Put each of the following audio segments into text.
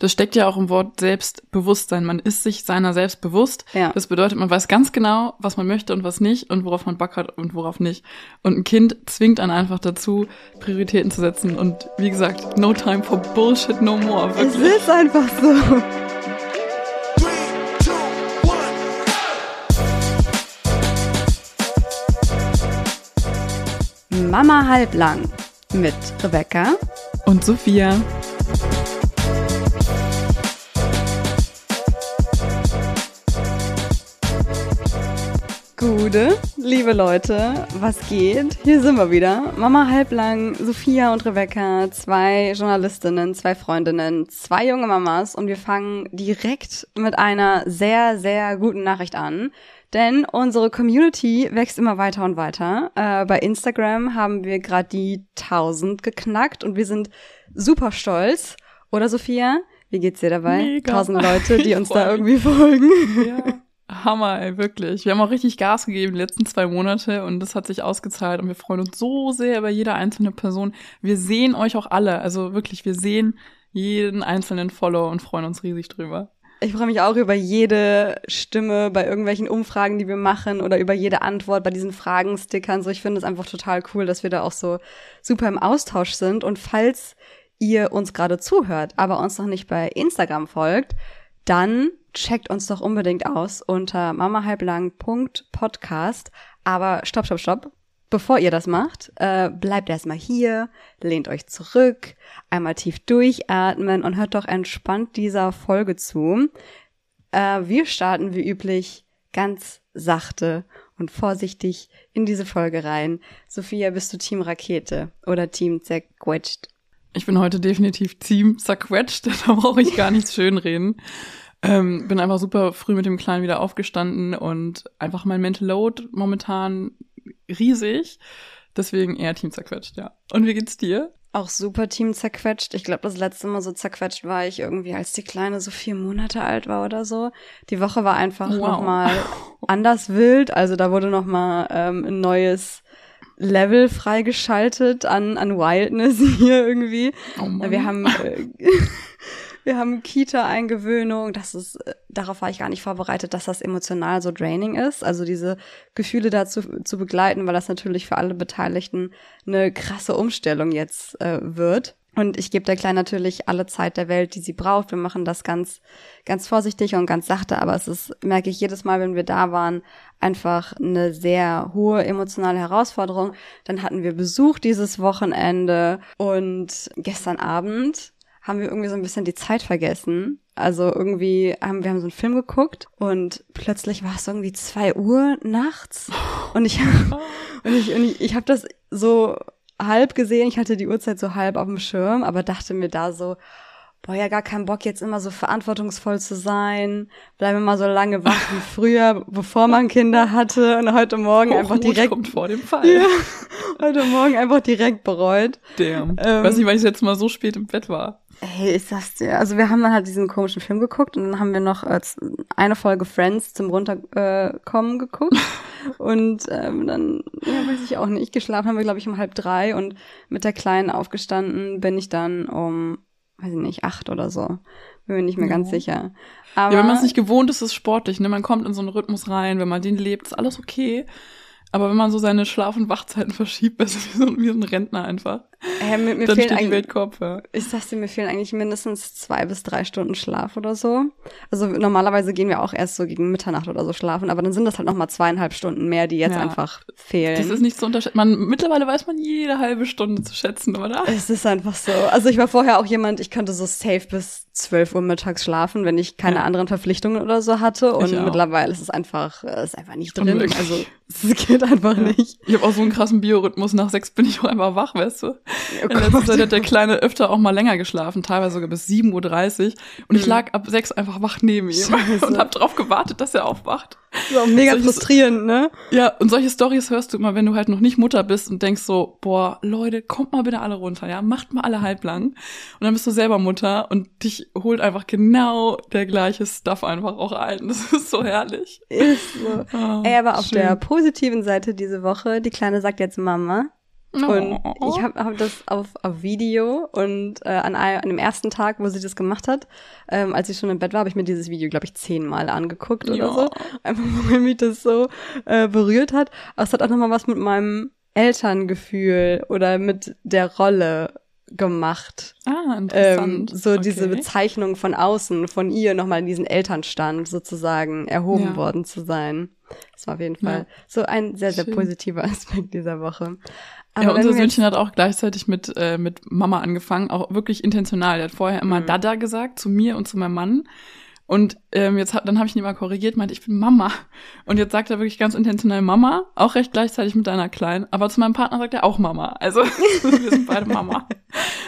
Das steckt ja auch im Wort Selbstbewusstsein. Man ist sich seiner selbst bewusst. Ja. Das bedeutet, man weiß ganz genau, was man möchte und was nicht und worauf man Bock hat und worauf nicht. Und ein Kind zwingt einen einfach dazu, Prioritäten zu setzen. Und wie gesagt, no time for bullshit no more. Es Wirklich. ist einfach so. Mama halblang mit Rebecca. Und Sophia. Gute, liebe Leute, was geht? Hier sind wir wieder. Mama halblang, Sophia und Rebecca, zwei Journalistinnen, zwei Freundinnen, zwei junge Mamas und wir fangen direkt mit einer sehr, sehr guten Nachricht an. Denn unsere Community wächst immer weiter und weiter. Äh, bei Instagram haben wir gerade die 1000 geknackt und wir sind super stolz. Oder Sophia? Wie geht's dir dabei? Mega. 1000 Leute, die uns da irgendwie folgen. Ja. Hammer, ey, wirklich. Wir haben auch richtig Gas gegeben die letzten zwei Monate und das hat sich ausgezahlt und wir freuen uns so sehr über jede einzelne Person. Wir sehen euch auch alle, also wirklich, wir sehen jeden einzelnen Follow und freuen uns riesig drüber. Ich freue mich auch über jede Stimme bei irgendwelchen Umfragen, die wir machen oder über jede Antwort bei diesen Fragenstickern. So, ich finde es einfach total cool, dass wir da auch so super im Austausch sind. Und falls ihr uns gerade zuhört, aber uns noch nicht bei Instagram folgt, dann checkt uns doch unbedingt aus unter mamahalblang.podcast. Aber stopp, stopp, stopp. Bevor ihr das macht, äh, bleibt erstmal hier, lehnt euch zurück, einmal tief durchatmen und hört doch entspannt dieser Folge zu. Äh, wir starten wie üblich ganz sachte und vorsichtig in diese Folge rein. Sophia, bist du Team Rakete oder Team zerquetscht? Ich bin heute definitiv Team zerquetscht, da brauche ich gar nichts schönreden. Ähm, bin einfach super früh mit dem Kleinen wieder aufgestanden und einfach mein Mental Load momentan riesig. Deswegen eher Team zerquetscht, ja. Und wie geht's dir? Auch super Team zerquetscht. Ich glaube, das letzte Mal so zerquetscht war ich irgendwie, als die Kleine so vier Monate alt war oder so. Die Woche war einfach Wow. nochmal anders wild. Also da wurde nochmal ähm, ein neues Level freigeschaltet an, an Wildness hier irgendwie. Oh Mann. Wir haben, äh, wir haben Kita-Eingewöhnung. Das ist, äh, darauf war ich gar nicht vorbereitet, dass das emotional so draining ist. Also diese Gefühle dazu zu begleiten, weil das natürlich für alle Beteiligten eine krasse Umstellung jetzt äh, wird. Und ich gebe der Kleinen natürlich alle Zeit der Welt, die sie braucht. Wir machen das ganz, ganz vorsichtig und ganz sachte, aber es ist, merke ich jedes Mal, wenn wir da waren, einfach eine sehr hohe emotionale Herausforderung. Dann hatten wir Besuch dieses Wochenende und gestern Abend haben wir irgendwie so ein bisschen die Zeit vergessen. Also irgendwie haben wir haben so einen Film geguckt und plötzlich war es irgendwie zwei Uhr nachts und ich und ich und ich, ich habe das so halb gesehen. Ich hatte die Uhrzeit so halb auf dem Schirm, aber dachte mir da so boah, ja gar keinen Bock jetzt immer so verantwortungsvoll zu sein. Bleibe mal so lange wach wie früher, bevor man Kinder hatte und heute Morgen einfach Hochmut direkt kommt vor dem Fall. ja, heute Morgen einfach direkt bereut. Damn. Ähm. Weiß nicht, weil ich jetzt mal so spät im Bett war. Hey, ich sag's dir. Also wir haben dann halt diesen komischen Film geguckt und dann haben wir noch äh, eine Folge Friends zum Runterkommen äh, geguckt. und ähm, dann, ja, weiß ich auch nicht. Geschlafen haben wir, glaube ich, um halb drei und mit der Kleinen aufgestanden bin ich dann um, weiß ich nicht, acht oder so. Bin mir nicht mehr ganz Ja. sicher. Aber Ja, wenn man es nicht gewohnt ist, ist es sportlich, ne? Man kommt in so einen Rhythmus rein, wenn man den lebt, ist alles okay. Aber wenn man so seine Schlaf- und Wachzeiten verschiebt, ist es wie so, wie so ein Rentner einfach. äh, mir, mir Dann fehlen steht die Welt Kopf, ja. ich sag's dir, mir fehlen eigentlich mindestens zwei bis drei Stunden Schlaf oder so. Also normalerweise gehen wir auch erst so gegen Mitternacht oder so schlafen, aber dann sind das halt nochmal zweieinhalb Stunden mehr, die jetzt Ja. einfach fehlen. Das ist nicht zu unterschätzen. Man, mittlerweile weiß man jede halbe Stunde zu schätzen, oder? es ist einfach so. Also ich war vorher auch jemand, ich könnte so safe bis 12 Uhr mittags schlafen, wenn ich keine Ja. anderen Verpflichtungen oder so hatte. Und mittlerweile ist es einfach, äh, ist einfach nicht drin. Unmöglich. Also es geht einfach Ja. nicht. Ich habe auch so einen krassen Biorhythmus. Nach sechs bin ich auch einfach wach, weißt du? Oh In letzter. Zeit hat der Kleine öfter auch mal länger geschlafen, teilweise sogar bis 7.30 Uhr. Und ich Mhm. lag ab sechs einfach wach neben ihm Scheiße. und habe drauf gewartet, dass er aufwacht. Das ist auch mega Solches- frustrierend, ne? Ja, und solche Stories hörst du immer, wenn du halt noch nicht Mutter bist und denkst so, boah, Leute, kommt mal bitte alle runter, ja, macht mal alle halblang. Und dann bist du selber Mutter und dich holt einfach genau der gleiche Stuff einfach auch ein. Das ist so herrlich. Ist so. Oh, Ey, aber auf schön. der positiven Seite diese Woche, die Kleine sagt jetzt Mama. Oh. Und ich habe hab das auf, auf Video und äh, an, einem, an dem ersten Tag, wo sie das gemacht hat, ähm, als ich schon im Bett war, habe ich mir dieses Video, glaube ich, zehnmal angeguckt oder ja. so. Einfach weil mich das so äh, berührt hat. Aber es hat auch nochmal was mit meinem Elterngefühl oder mit der Rolle gemacht. Ah, interessant. Ähm, so okay. diese Bezeichnung von außen, von ihr nochmal in diesen Elternstand sozusagen erhoben ja. worden zu sein. Das war auf jeden Fall ja. so ein sehr, sehr Schön. positiver Aspekt dieser Woche. Aber ja, unser Söhnchen hat auch gleichzeitig mit, äh, mit Mama angefangen, auch wirklich intentional. Er hat vorher immer mhm. Dada gesagt zu mir und zu meinem Mann. Und ähm, jetzt hat, dann habe ich ihn mal korrigiert, meinte, ich bin Mama. Und jetzt sagt er wirklich ganz intentionell Mama, auch recht gleichzeitig mit deiner Kleinen. Aber zu meinem Partner sagt er auch Mama. Also wir sind beide Mama.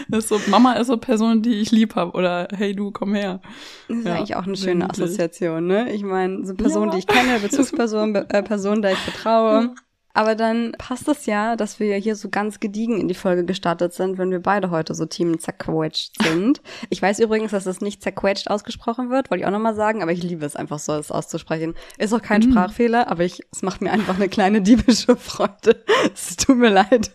Das ist so, Mama ist so Person, die ich lieb habe. Oder hey du, komm her. Das ist ja, eigentlich auch eine schöne Assoziation, ne? Ich meine, so Person, ja. die ich kenne, Bezugsperson, äh, Person, der ich vertraue. Aber dann passt es ja, dass wir hier so ganz gediegen in die Folge gestartet sind, wenn wir beide heute so Team zerquetscht sind. Ich weiß übrigens, dass es nicht zerquetscht ausgesprochen wird, wollte ich auch nochmal sagen, aber ich liebe es einfach so, es auszusprechen. Ist auch kein mm. Sprachfehler, aber ich, es macht mir einfach eine kleine diebische Freude. Es tut mir leid.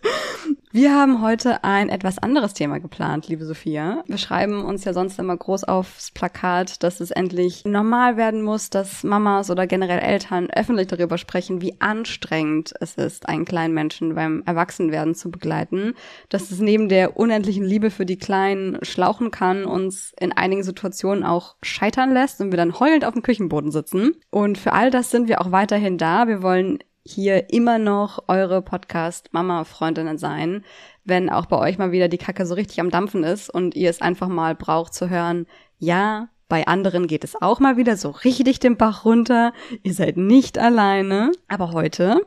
Wir haben heute ein etwas anderes Thema geplant, liebe Sophia. Wir schreiben uns ja sonst immer groß aufs Plakat, dass es endlich normal werden muss, dass Mamas oder generell Eltern öffentlich darüber sprechen, wie anstrengend es ist, einen kleinen Menschen beim Erwachsenwerden zu begleiten. Dass es neben der unendlichen Liebe für die Kleinen schlauchen kann, uns in einigen Situationen auch scheitern lässt und wir dann heulend auf dem Küchenboden sitzen. Und für all das sind wir auch weiterhin da. Wir wollen hier immer noch eure Podcast-Mama-Freundinnen sein, wenn auch bei euch mal wieder die Kacke so richtig am Dampfen ist und ihr es einfach mal braucht zu hören, ja, bei anderen geht es auch mal wieder so richtig den Bach runter. Ihr seid nicht alleine. Aber heute,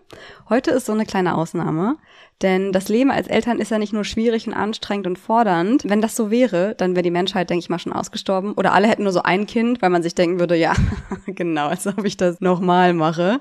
heute ist so eine kleine Ausnahme. Denn das Leben als Eltern ist ja nicht nur schwierig und anstrengend und fordernd. Wenn das so wäre, dann wäre die Menschheit, denke ich mal, schon ausgestorben. Oder alle hätten nur so ein Kind, weil man sich denken würde, ja, genau, als ob ich das nochmal mache.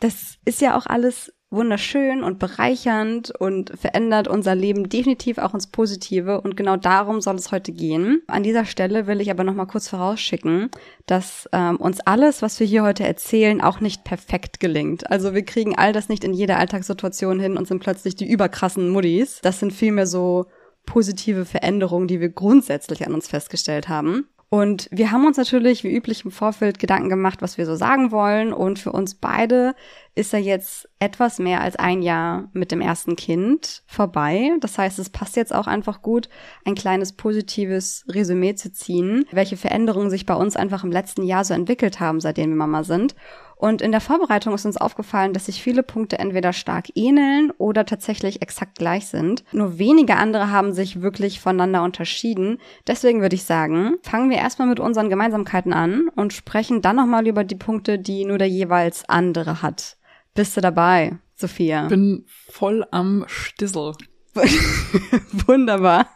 Das ist ja auch alles wunderschön und bereichernd und verändert unser Leben definitiv auch ins Positive und genau darum soll es heute gehen. An dieser Stelle will ich aber noch mal kurz vorausschicken, dass ähm, uns alles, was wir hier heute erzählen, auch nicht perfekt gelingt. Also wir kriegen all das nicht in jeder Alltagssituation hin und sind plötzlich die überkrassen Muddis. Das sind vielmehr so positive Veränderungen, die wir grundsätzlich an uns festgestellt haben. Und wir haben uns natürlich wie üblich im Vorfeld Gedanken gemacht, was wir so sagen wollen. Und für uns beide ist er jetzt etwas mehr als ein Jahr mit dem ersten Kind vorbei. Das heißt, es passt jetzt auch einfach gut, ein kleines positives Resümee zu ziehen, welche Veränderungen sich bei uns einfach im letzten Jahr so entwickelt haben, seitdem wir Mama sind. Und in der Vorbereitung ist uns aufgefallen, dass sich viele Punkte entweder stark ähneln oder tatsächlich exakt gleich sind. Nur wenige andere haben sich wirklich voneinander unterschieden. Deswegen würde ich sagen, fangen wir erstmal mit unseren Gemeinsamkeiten an und sprechen dann nochmal über die Punkte, die nur der jeweils andere hat. Bist du dabei, Sophia? Bin voll am Stissel. Wunderbar.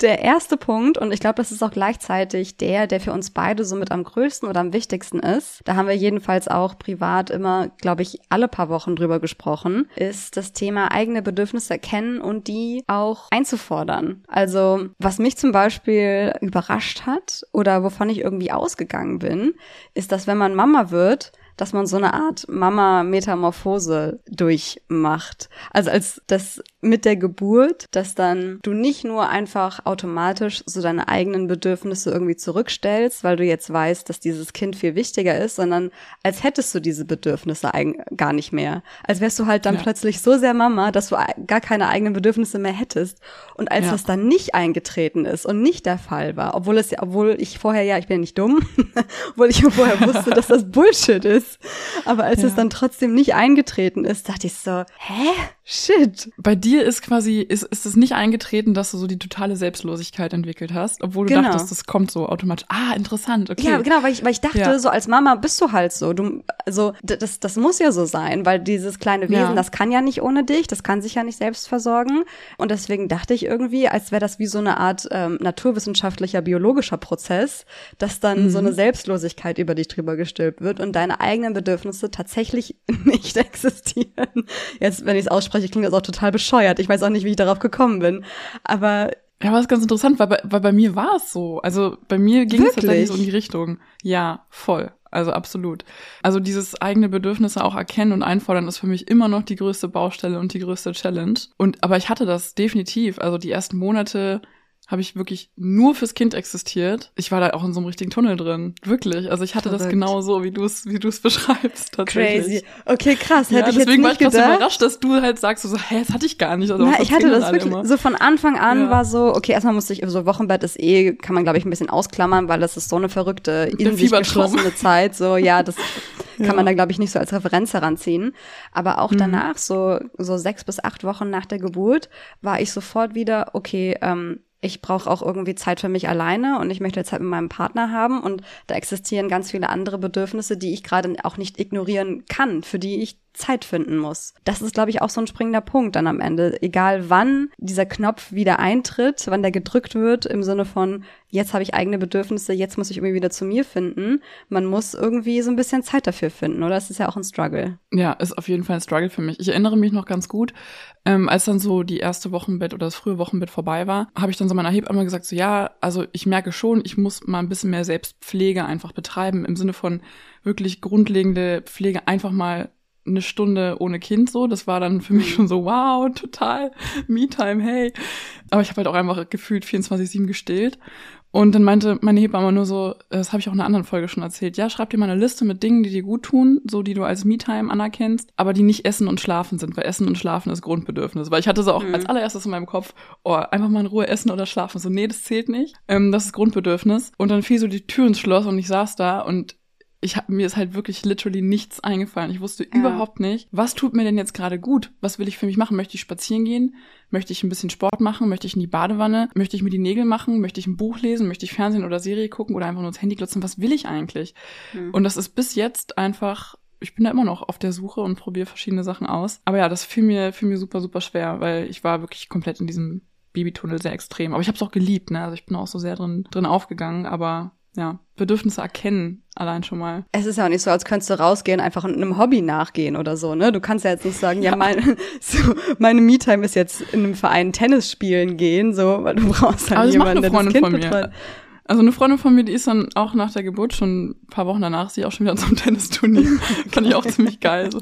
Der erste Punkt, und ich glaube, das ist auch gleichzeitig der, der für uns beide somit am größten oder am wichtigsten ist, da haben wir jedenfalls auch privat immer, glaube ich, alle paar Wochen drüber gesprochen, ist das Thema eigene Bedürfnisse erkennen und die auch einzufordern. Also, was mich zum Beispiel überrascht hat oder wovon ich irgendwie ausgegangen bin, ist, dass wenn man Mama wird, dass man so eine Art Mama-Metamorphose durchmacht. Also als das mit der Geburt, dass dann du nicht nur einfach automatisch so deine eigenen Bedürfnisse irgendwie zurückstellst, weil du jetzt weißt, dass dieses Kind viel wichtiger ist, sondern als hättest du diese Bedürfnisse gar nicht mehr. Als wärst du halt dann ja. plötzlich so sehr Mama, dass du gar keine eigenen Bedürfnisse mehr hättest. Und als ja. das dann nicht eingetreten ist und nicht der Fall war, obwohl es ja, obwohl ich vorher ja, ich bin ja nicht dumm, obwohl ich vorher wusste, dass das Bullshit ist. Aber als ja. es dann trotzdem nicht eingetreten ist, dachte ich so, hä? Shit. Bei dir ist quasi, ist, ist es nicht eingetreten, dass du so die totale Selbstlosigkeit entwickelt hast, obwohl du genau. dachtest, das kommt so automatisch. Ah, interessant, okay. Ja, genau, weil ich, weil ich dachte, ja. so als Mama bist du halt so. Du, also, das, das muss ja so sein, weil dieses kleine Wesen, ja. das kann ja nicht ohne dich, das kann sich ja nicht selbst versorgen. Und deswegen dachte ich irgendwie, als wäre das wie so eine Art ähm, naturwissenschaftlicher, biologischer Prozess, dass dann mhm. so eine Selbstlosigkeit über dich drüber gestülpt wird und deine eigenen Bedürfnisse tatsächlich nicht existieren. Jetzt, wenn ich es ausspreche, klingt das auch total bescheuert. Ich weiß auch nicht, wie ich darauf gekommen bin. Aber ja, aber das ist ganz interessant, weil bei, weil bei mir war es so. Also bei mir ging Wirklich? es tatsächlich so in die Richtung. Ja, voll. also absolut. Also dieses eigene Bedürfnisse auch erkennen und einfordern ist für mich immer noch die größte Baustelle und die größte Challenge. Und aber ich hatte das definitiv. Also die ersten Monate habe ich wirklich nur fürs Kind existiert. Ich war da auch in so einem richtigen Tunnel drin. Wirklich. Also ich hatte Verrückt. das genau so, wie du es wie du es beschreibst. Tatsächlich. Crazy. Okay, krass. Hätte ja, ich deswegen jetzt war ich krass überrascht, dass du halt sagst, so, hä, das hatte ich gar nicht. Also, Na, ich hatte das wirklich immer. so von Anfang an ja. war so, okay, erstmal musste ich, so Wochenbett ist eh, kann man glaube ich ein bisschen ausklammern, weil das ist so eine verrückte, in sich geschlossene Zeit. So, ja, das kann ja. man da glaube ich nicht so als Referenz heranziehen. Aber auch mhm. danach, so, so sechs bis acht Wochen nach der Geburt, war ich sofort wieder, okay, ähm, ich brauche auch irgendwie Zeit für mich alleine und ich möchte Zeit mit meinem Partner haben. Und da existieren ganz viele andere Bedürfnisse, die ich gerade auch nicht ignorieren kann, für die ich Zeit finden muss. Das ist, glaube ich, auch so ein springender Punkt dann am Ende. Egal wann dieser Knopf wieder eintritt, wann der gedrückt wird, im Sinne von, jetzt habe ich eigene Bedürfnisse, jetzt muss ich irgendwie wieder zu mir finden. Man muss irgendwie so ein bisschen Zeit dafür finden, oder? Das ist ja auch ein Struggle. Ja, ist auf jeden Fall ein Struggle für mich. Ich erinnere mich noch ganz gut, ähm, als dann so die erste Wochenbett oder das frühe Wochenbett vorbei war, habe ich dann so meiner Hebamme gesagt, so ja, also ich merke schon, ich muss mal ein bisschen mehr Selbstpflege einfach betreiben, im Sinne von wirklich grundlegende Pflege einfach mal eine Stunde ohne Kind so. Das war dann für mich schon so, wow, total Me-Time, hey. Aber ich habe halt auch einfach gefühlt 24-7 gestillt. Und dann meinte meine Hebamme nur so, das habe ich auch in einer anderen Folge schon erzählt, ja, schreib dir mal eine Liste mit Dingen, die dir gut tun, so die du als Me-Time anerkennst, aber die nicht Essen und Schlafen sind, weil Essen und Schlafen ist Grundbedürfnis. Weil ich hatte so auch mhm. als allererstes in meinem Kopf, oh, einfach mal in Ruhe essen oder schlafen. So, nee, das zählt nicht. Ähm, das ist Grundbedürfnis. Und dann fiel so die Tür ins Schloss und ich saß da und ich hab, mir ist halt wirklich literally nichts eingefallen. Ich wusste ja. überhaupt nicht, was tut mir denn jetzt gerade gut? Was will ich für mich machen? Möchte ich spazieren gehen? Möchte ich ein bisschen Sport machen? Möchte ich in die Badewanne? Möchte ich mir die Nägel machen? Möchte ich ein Buch lesen? Möchte ich Fernsehen oder Serie gucken oder einfach nur ins Handy glotzen? Was will ich eigentlich? Mhm. Und das ist bis jetzt einfach ich bin da immer noch auf der Suche und probiere verschiedene Sachen aus. Aber ja, das fiel mir, fiel mir super, super schwer, weil ich war wirklich komplett in diesem Babytunnel sehr extrem. Aber ich habe es auch geliebt, ne? Also ich bin auch so sehr drin, drin aufgegangen, aber ja, Bedürfnisse erkennen allein schon mal. Es ist ja auch nicht so, als könntest du rausgehen, einfach einem Hobby nachgehen oder so, ne? Du kannst ja jetzt nicht sagen, ja, ja meine, so, meine Me-Time ist jetzt in einem Verein Tennis spielen gehen, so, weil du brauchst halt jemanden, der das Kind betreut. Also eine Freundin von mir, die ist dann auch nach der Geburt schon ein paar Wochen danach, sie auch schon wieder zum Tennisturnier. Fand ich auch ziemlich geil. So.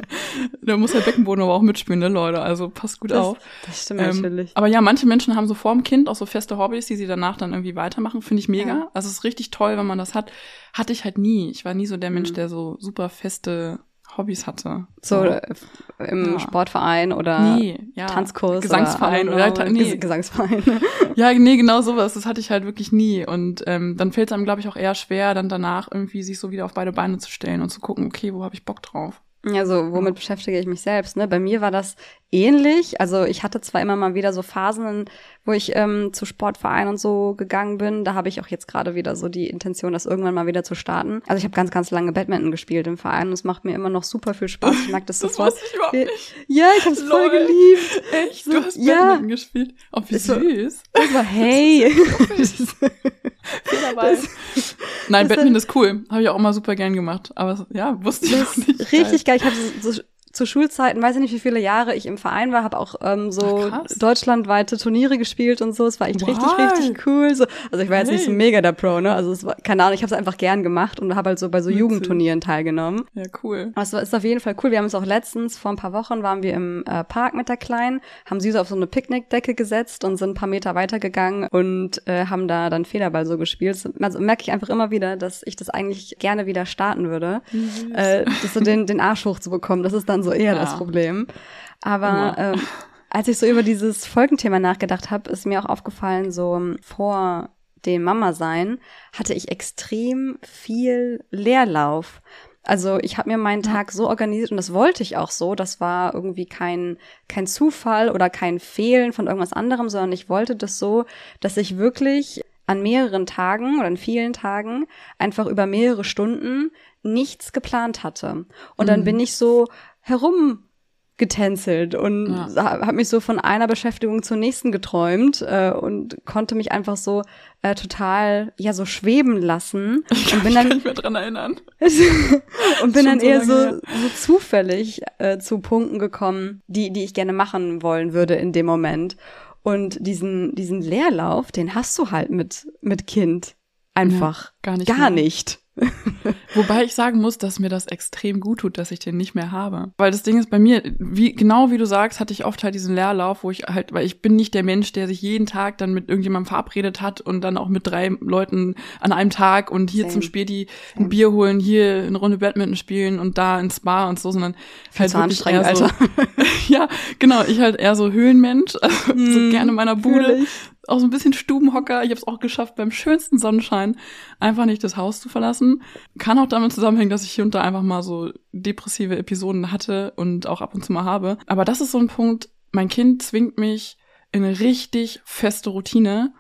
Da muss der Beckenboden aber auch mitspielen, ne, Leute? Also passt gut das, auf. Das stimmt ähm, natürlich. Aber ja, manche Menschen haben so vor dem Kind auch so feste Hobbys, die sie danach dann irgendwie weitermachen. Finde ich mega. Ja. Also es ist richtig toll, wenn man das hat. Hatte ich halt nie. Ich war nie so der Mensch, mhm. der so super feste Hobbys hatte. So, so. im ja. Sportverein oder nee, ja. Tanzkurs Gesangsverein oder, oder nee. Gesangsverein. ja, nee, genau sowas. Das hatte ich halt wirklich nie. Und ähm, dann fällt es einem, glaube ich, auch eher schwer, dann danach irgendwie sich so wieder auf beide Beine zu stellen und zu gucken, okay, wo habe ich Bock drauf? Ja, so womit beschäftige ich mich selbst? Ne? Bei mir war das ähnlich. Also ich hatte zwar immer mal wieder so Phasen, wo ich ähm, zu Sportvereinen und so gegangen bin. Da habe ich auch jetzt gerade wieder so die Intention, das irgendwann mal wieder zu starten. Also ich habe ganz, ganz lange Badminton gespielt im Verein und es macht mir immer noch super viel Spaß. Ich mag das, das. Ich überhaupt nicht. Ja, ich habe es voll geliebt. Echt? Du hast ja. Badminton gespielt? Oh, wie so, süß. Das war hey. dabei. Nein, Badminton ist cool. Habe ich auch immer super gern gemacht. Aber ja, wusste ich auch nicht. Richtig geil. Ich habe so, zu Schulzeiten, weiß ich nicht, wie viele Jahre ich im Verein war, habe auch ähm, so Ach, deutschlandweite Turniere gespielt und so. Es war echt wow. richtig, richtig cool. So, also ich war jetzt hey. nicht so mega der Pro, ne? Also es war, keine Ahnung, ich habe es einfach gern gemacht und habe halt so bei so Witzig. Jugendturnieren teilgenommen. Ja, cool. Also ist auf jeden Fall cool. Wir haben uns auch letztens, vor ein paar Wochen, waren wir im äh, Park mit der Kleinen, haben sie so auf so eine Picknickdecke gesetzt und sind ein paar Meter weitergegangen und äh, haben da dann Federball so gespielt. Also merke ich einfach immer wieder, dass ich das eigentlich gerne wieder starten würde. Mhm. Äh, das so den, den Arsch hochzubekommen. Das ist dann so eher ja. das Problem. Aber ähm, als ich so über dieses Folgenthema nachgedacht habe, ist mir auch aufgefallen, so ähm, vor dem Mama-Sein hatte ich extrem viel Leerlauf. Also ich habe mir meinen Tag so organisiert und das wollte ich auch so. Das war irgendwie kein, kein Zufall oder kein Fehlen von irgendwas anderem, sondern ich wollte das so, dass ich wirklich an mehreren Tagen oder an vielen Tagen einfach über mehrere Stunden nichts geplant hatte. Und dann mhm. bin ich so herumgetänzelt und ja. habe mich so von einer Beschäftigung zur nächsten geträumt äh, und konnte mich einfach so äh, total ja so schweben lassen ich und bin dann nicht mehr dran erinnern und bin dann eher so, so zufällig äh, zu Punkten gekommen, die die ich gerne machen wollen würde in dem Moment und diesen diesen Leerlauf, den hast du halt mit mit Kind einfach ja, gar nicht gar mehr. nicht Wobei ich sagen muss, dass mir das extrem gut tut, dass ich den nicht mehr habe. Weil das Ding ist bei mir, wie, genau wie du sagst, hatte ich oft halt diesen Leerlauf, wo ich halt, weil ich bin nicht der Mensch, der sich jeden Tag dann mit irgendjemandem verabredet hat und dann auch mit drei Leuten an einem Tag und hier Same. zum Späti ein Bier holen, hier eine Runde Badminton spielen und da ins Bar und so, sondern halt wirklich eher so, ja, genau, ich halt eher so Höhlenmensch, also mm, so hm, gerne in meiner Bude. Natürlich auch so ein bisschen Stubenhocker. Ich habe es auch geschafft, beim schönsten Sonnenschein einfach nicht das Haus zu verlassen. Kann auch damit zusammenhängen, dass ich hier und da einfach mal so depressive Episoden hatte und auch ab und zu mal habe. Aber das ist so ein Punkt, mein Kind zwingt mich in eine richtig feste Routine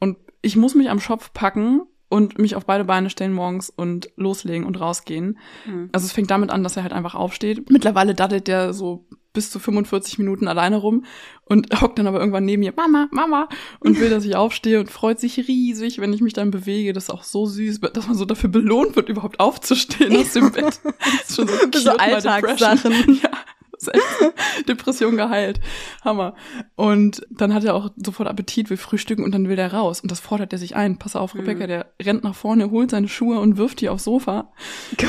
und ich muss mich am Schopf packen und mich auf beide Beine stellen morgens und loslegen und rausgehen. Mhm. Also es fängt damit an, dass er halt einfach aufsteht. Mittlerweile daddelt der so bis zu 45 Minuten alleine rum und hockt dann aber irgendwann neben mir, Mama, Mama, und will, dass ich aufstehe und freut sich riesig, wenn ich mich dann bewege. Das ist auch so süß, dass man so dafür belohnt wird, überhaupt aufzustehen aus dem Bett. Das ist schon so, so Alltagssachen. Ja. Depression geheilt. Hammer. Und dann hat er auch sofort Appetit, will frühstücken und dann will der raus. Und das fordert er sich ein. Pass auf, Rebecca, mhm. der rennt nach vorne, holt seine Schuhe und wirft die aufs Sofa.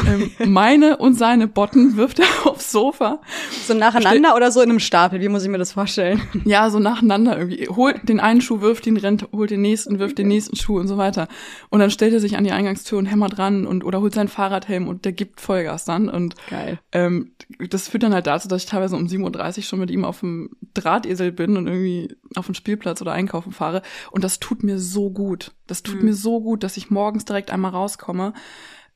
Ähm, meine und seine Botten wirft er aufs Sofa. So nacheinander Ste oder so in einem Stapel? Wie muss ich mir das vorstellen? Ja, so nacheinander irgendwie. Holt den einen Schuh, wirft ihn, rennt, holt den nächsten, wirft den nächsten Schuh und so weiter. Und dann stellt er sich an die Eingangstür und hämmert ran und oder holt sein Fahrradhelm und der gibt Vollgas dann. Und Geil. Ähm, das führt dann halt dazu, dass ich teilweise um 7.30 Uhr schon mit ihm auf dem Drahtesel bin und irgendwie auf den Spielplatz oder einkaufen fahre. Und das tut mir so gut. Das tut mhm. mir so gut, dass ich morgens direkt einmal rauskomme.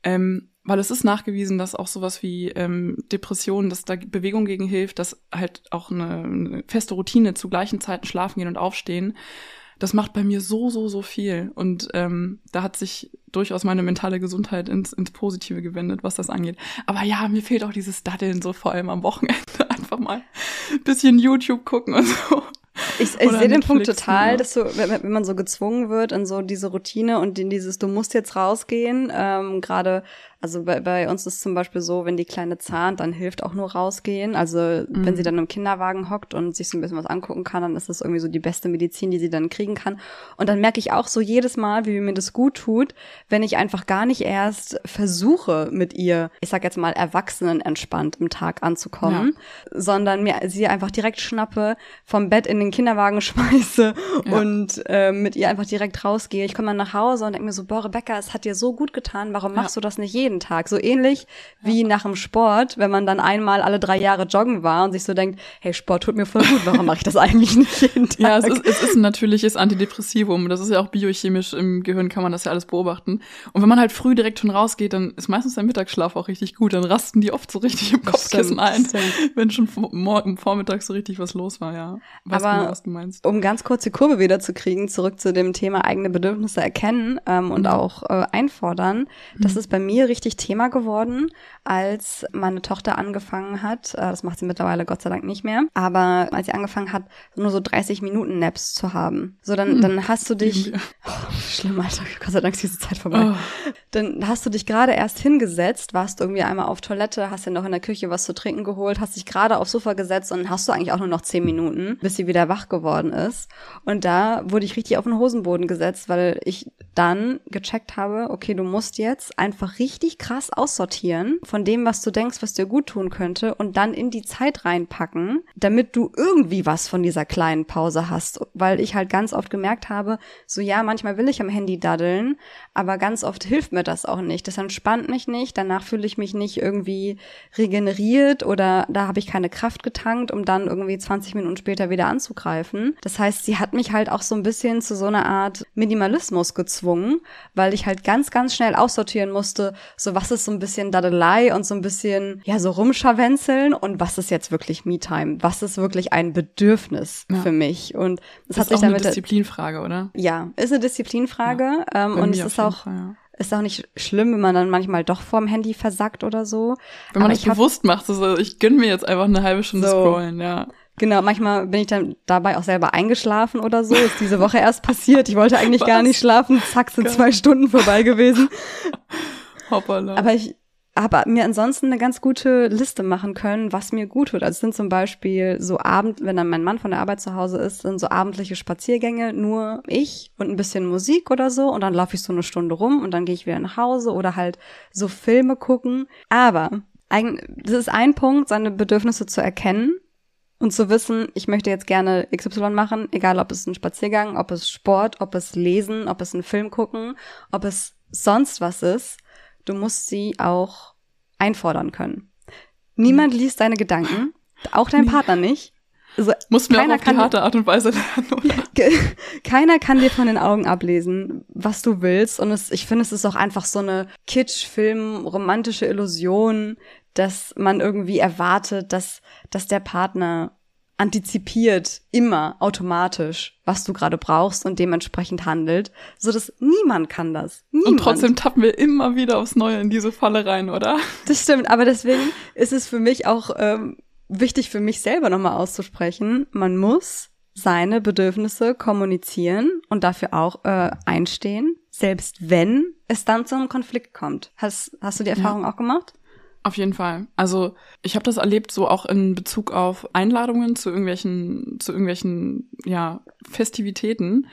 Ähm, weil es ist nachgewiesen, dass auch sowas wie ähm, Depressionen, dass da Bewegung gegen hilft, dass halt auch eine, eine feste Routine zu gleichen Zeiten schlafen gehen und aufstehen das macht bei mir so, so, so viel. Und ähm, da hat sich durchaus meine mentale Gesundheit ins, ins Positive gewendet, was das angeht. Aber ja, mir fehlt auch dieses Daddeln so vor allem am Wochenende. Einfach mal ein bisschen YouTube gucken und so. Ich, ich sehe den Punkt total, dass so, wenn, wenn, man so gezwungen wird in so diese Routine und in dieses, du musst jetzt rausgehen, ähm, gerade also bei, bei uns ist zum Beispiel so, wenn die Kleine zahnt, dann hilft auch nur rausgehen. Also mhm. wenn sie mhm. dann im Kinderwagen hockt und sich so ein bisschen was angucken kann, dann ist das irgendwie so die beste Medizin, die sie dann kriegen kann. Und dann merke ich auch so jedes Mal, wie mir das gut tut, wenn ich einfach gar nicht erst versuche, mit ihr, ich sag jetzt mal, erwachsenen entspannt im Tag anzukommen, ja. sondern mir sie einfach direkt schnappe, vom Bett in den Kinderwagen schmeiße ja. und äh, mit ihr einfach direkt rausgehe. Ich komme dann nach Hause und denke mir so, boah, Rebecca, es hat dir so gut getan, warum machst ja. du das nicht jeden jeden Tag. So ähnlich wie nach dem Sport, wenn man dann einmal alle drei Jahre joggen war und sich so denkt, hey, Sport tut mir voll gut, warum mache ich das eigentlich nicht jeden Tag? Ja, es ist, es ist ein natürliches Antidepressivum. Das ist ja auch biochemisch im Gehirn, kann man das ja alles beobachten. Und wenn man halt früh direkt schon rausgeht, dann ist meistens der Mittagsschlaf auch richtig gut. Dann rasten die oft so richtig im Kopfkissen ein, wenn schon morgen Vormittag so richtig was los war, ja. Weiß Aber genau, was du meinst. um ganz kurz die Kurve wieder zu kriegen, zurück zu dem Thema eigene Bedürfnisse erkennen ähm, und mhm. auch äh, einfordern, das mhm. ist bei mir richtig richtig Thema geworden, als meine Tochter angefangen hat. Äh, das macht sie mittlerweile Gott sei Dank nicht mehr. Aber als sie angefangen hat, nur so 30 Minuten Naps zu haben. So, dann, hm. dann hast du dich. Oh, schlimm, Alter. Gott sei Dank ist diese Zeit vorbei. Oh. Dann hast du dich gerade erst hingesetzt, warst irgendwie einmal auf Toilette, hast dir noch in der Küche was zu trinken geholt, hast dich gerade aufs Sofa gesetzt und hast du eigentlich auch nur noch 10 Minuten, bis sie wieder wach geworden ist. Und da wurde ich richtig auf den Hosenboden gesetzt, weil ich dann gecheckt habe, okay, du musst jetzt einfach richtig krass aussortieren von dem, was du denkst, was dir gut tun könnte und dann in die Zeit reinpacken, damit du irgendwie was von dieser kleinen Pause hast, weil ich halt ganz oft gemerkt habe, so ja, manchmal will ich am Handy daddeln, aber ganz oft hilft mir das auch nicht. Das entspannt mich nicht, danach fühle ich mich nicht irgendwie regeneriert oder da habe ich keine Kraft getankt, um dann irgendwie 20 Minuten später wieder anzugreifen. Das heißt, sie hat mich halt auch so ein bisschen zu so einer Art Minimalismus gezwungen weil ich halt ganz, ganz schnell aussortieren musste, so was ist so ein bisschen Dadelei und so ein bisschen, ja, so rumscharwenzeln und was ist jetzt wirklich Me-Time? Was ist wirklich ein Bedürfnis ja. für mich? Und das, das hat sich damit. Ist eine Disziplinfrage, oder? Ja, ist eine Disziplinfrage. Ja, ähm, und es ist auch, Fall, ja ist auch nicht schlimm, wenn man dann manchmal doch vorm Handy versackt oder so. Wenn man das bewusst macht, also ich gönn mir jetzt einfach eine halbe Stunde so, scrollen, ja. Genau, manchmal bin ich dann dabei auch selber eingeschlafen oder so. Ist diese Woche erst passiert. Ich wollte eigentlich gar nicht schlafen. Zack, sind Geil. zwei Stunden vorbei gewesen. Hoppala. Aber ich, aber mir ansonsten eine ganz gute Liste machen können, was mir gut tut. Also sind zum Beispiel so Abend, wenn dann mein Mann von der Arbeit zu Hause ist, sind so abendliche Spaziergänge, nur ich und ein bisschen Musik oder so und dann laufe ich so eine Stunde rum und dann gehe ich wieder nach Hause oder halt so Filme gucken. Aber das ist ein Punkt, seine Bedürfnisse zu erkennen und zu wissen, ich möchte jetzt gerne XY machen, egal ob es ein Spaziergang, ob es Sport, ob es Lesen, ob es einen Film gucken, ob es sonst was ist du musst sie auch einfordern können. Niemand hm. liest deine Gedanken, auch dein Partner nicht. Also, Muss mir auf die harte Art und Weise lernen, oder? Keiner kann dir von den Augen ablesen, was du willst. Und es, ich finde, es ist auch einfach so eine Kitsch-Film, romantische Illusion, dass man irgendwie erwartet, dass, dass der Partner antizipiert immer automatisch, was du gerade brauchst und dementsprechend handelt, so dass niemand kann das. Niemand. Und trotzdem tappen wir immer wieder aufs Neue in diese Falle rein, oder? Das stimmt, aber deswegen ist es für mich auch ähm, wichtig für mich selber nochmal auszusprechen. Man muss seine Bedürfnisse kommunizieren und dafür auch äh, einstehen, selbst wenn es dann zu einem Konflikt kommt. Hast, hast du die Erfahrung ja. auch gemacht? Auf jeden Fall. Also ich habe das erlebt, so auch in Bezug auf Einladungen zu irgendwelchen, zu irgendwelchen, ja, Festivitäten.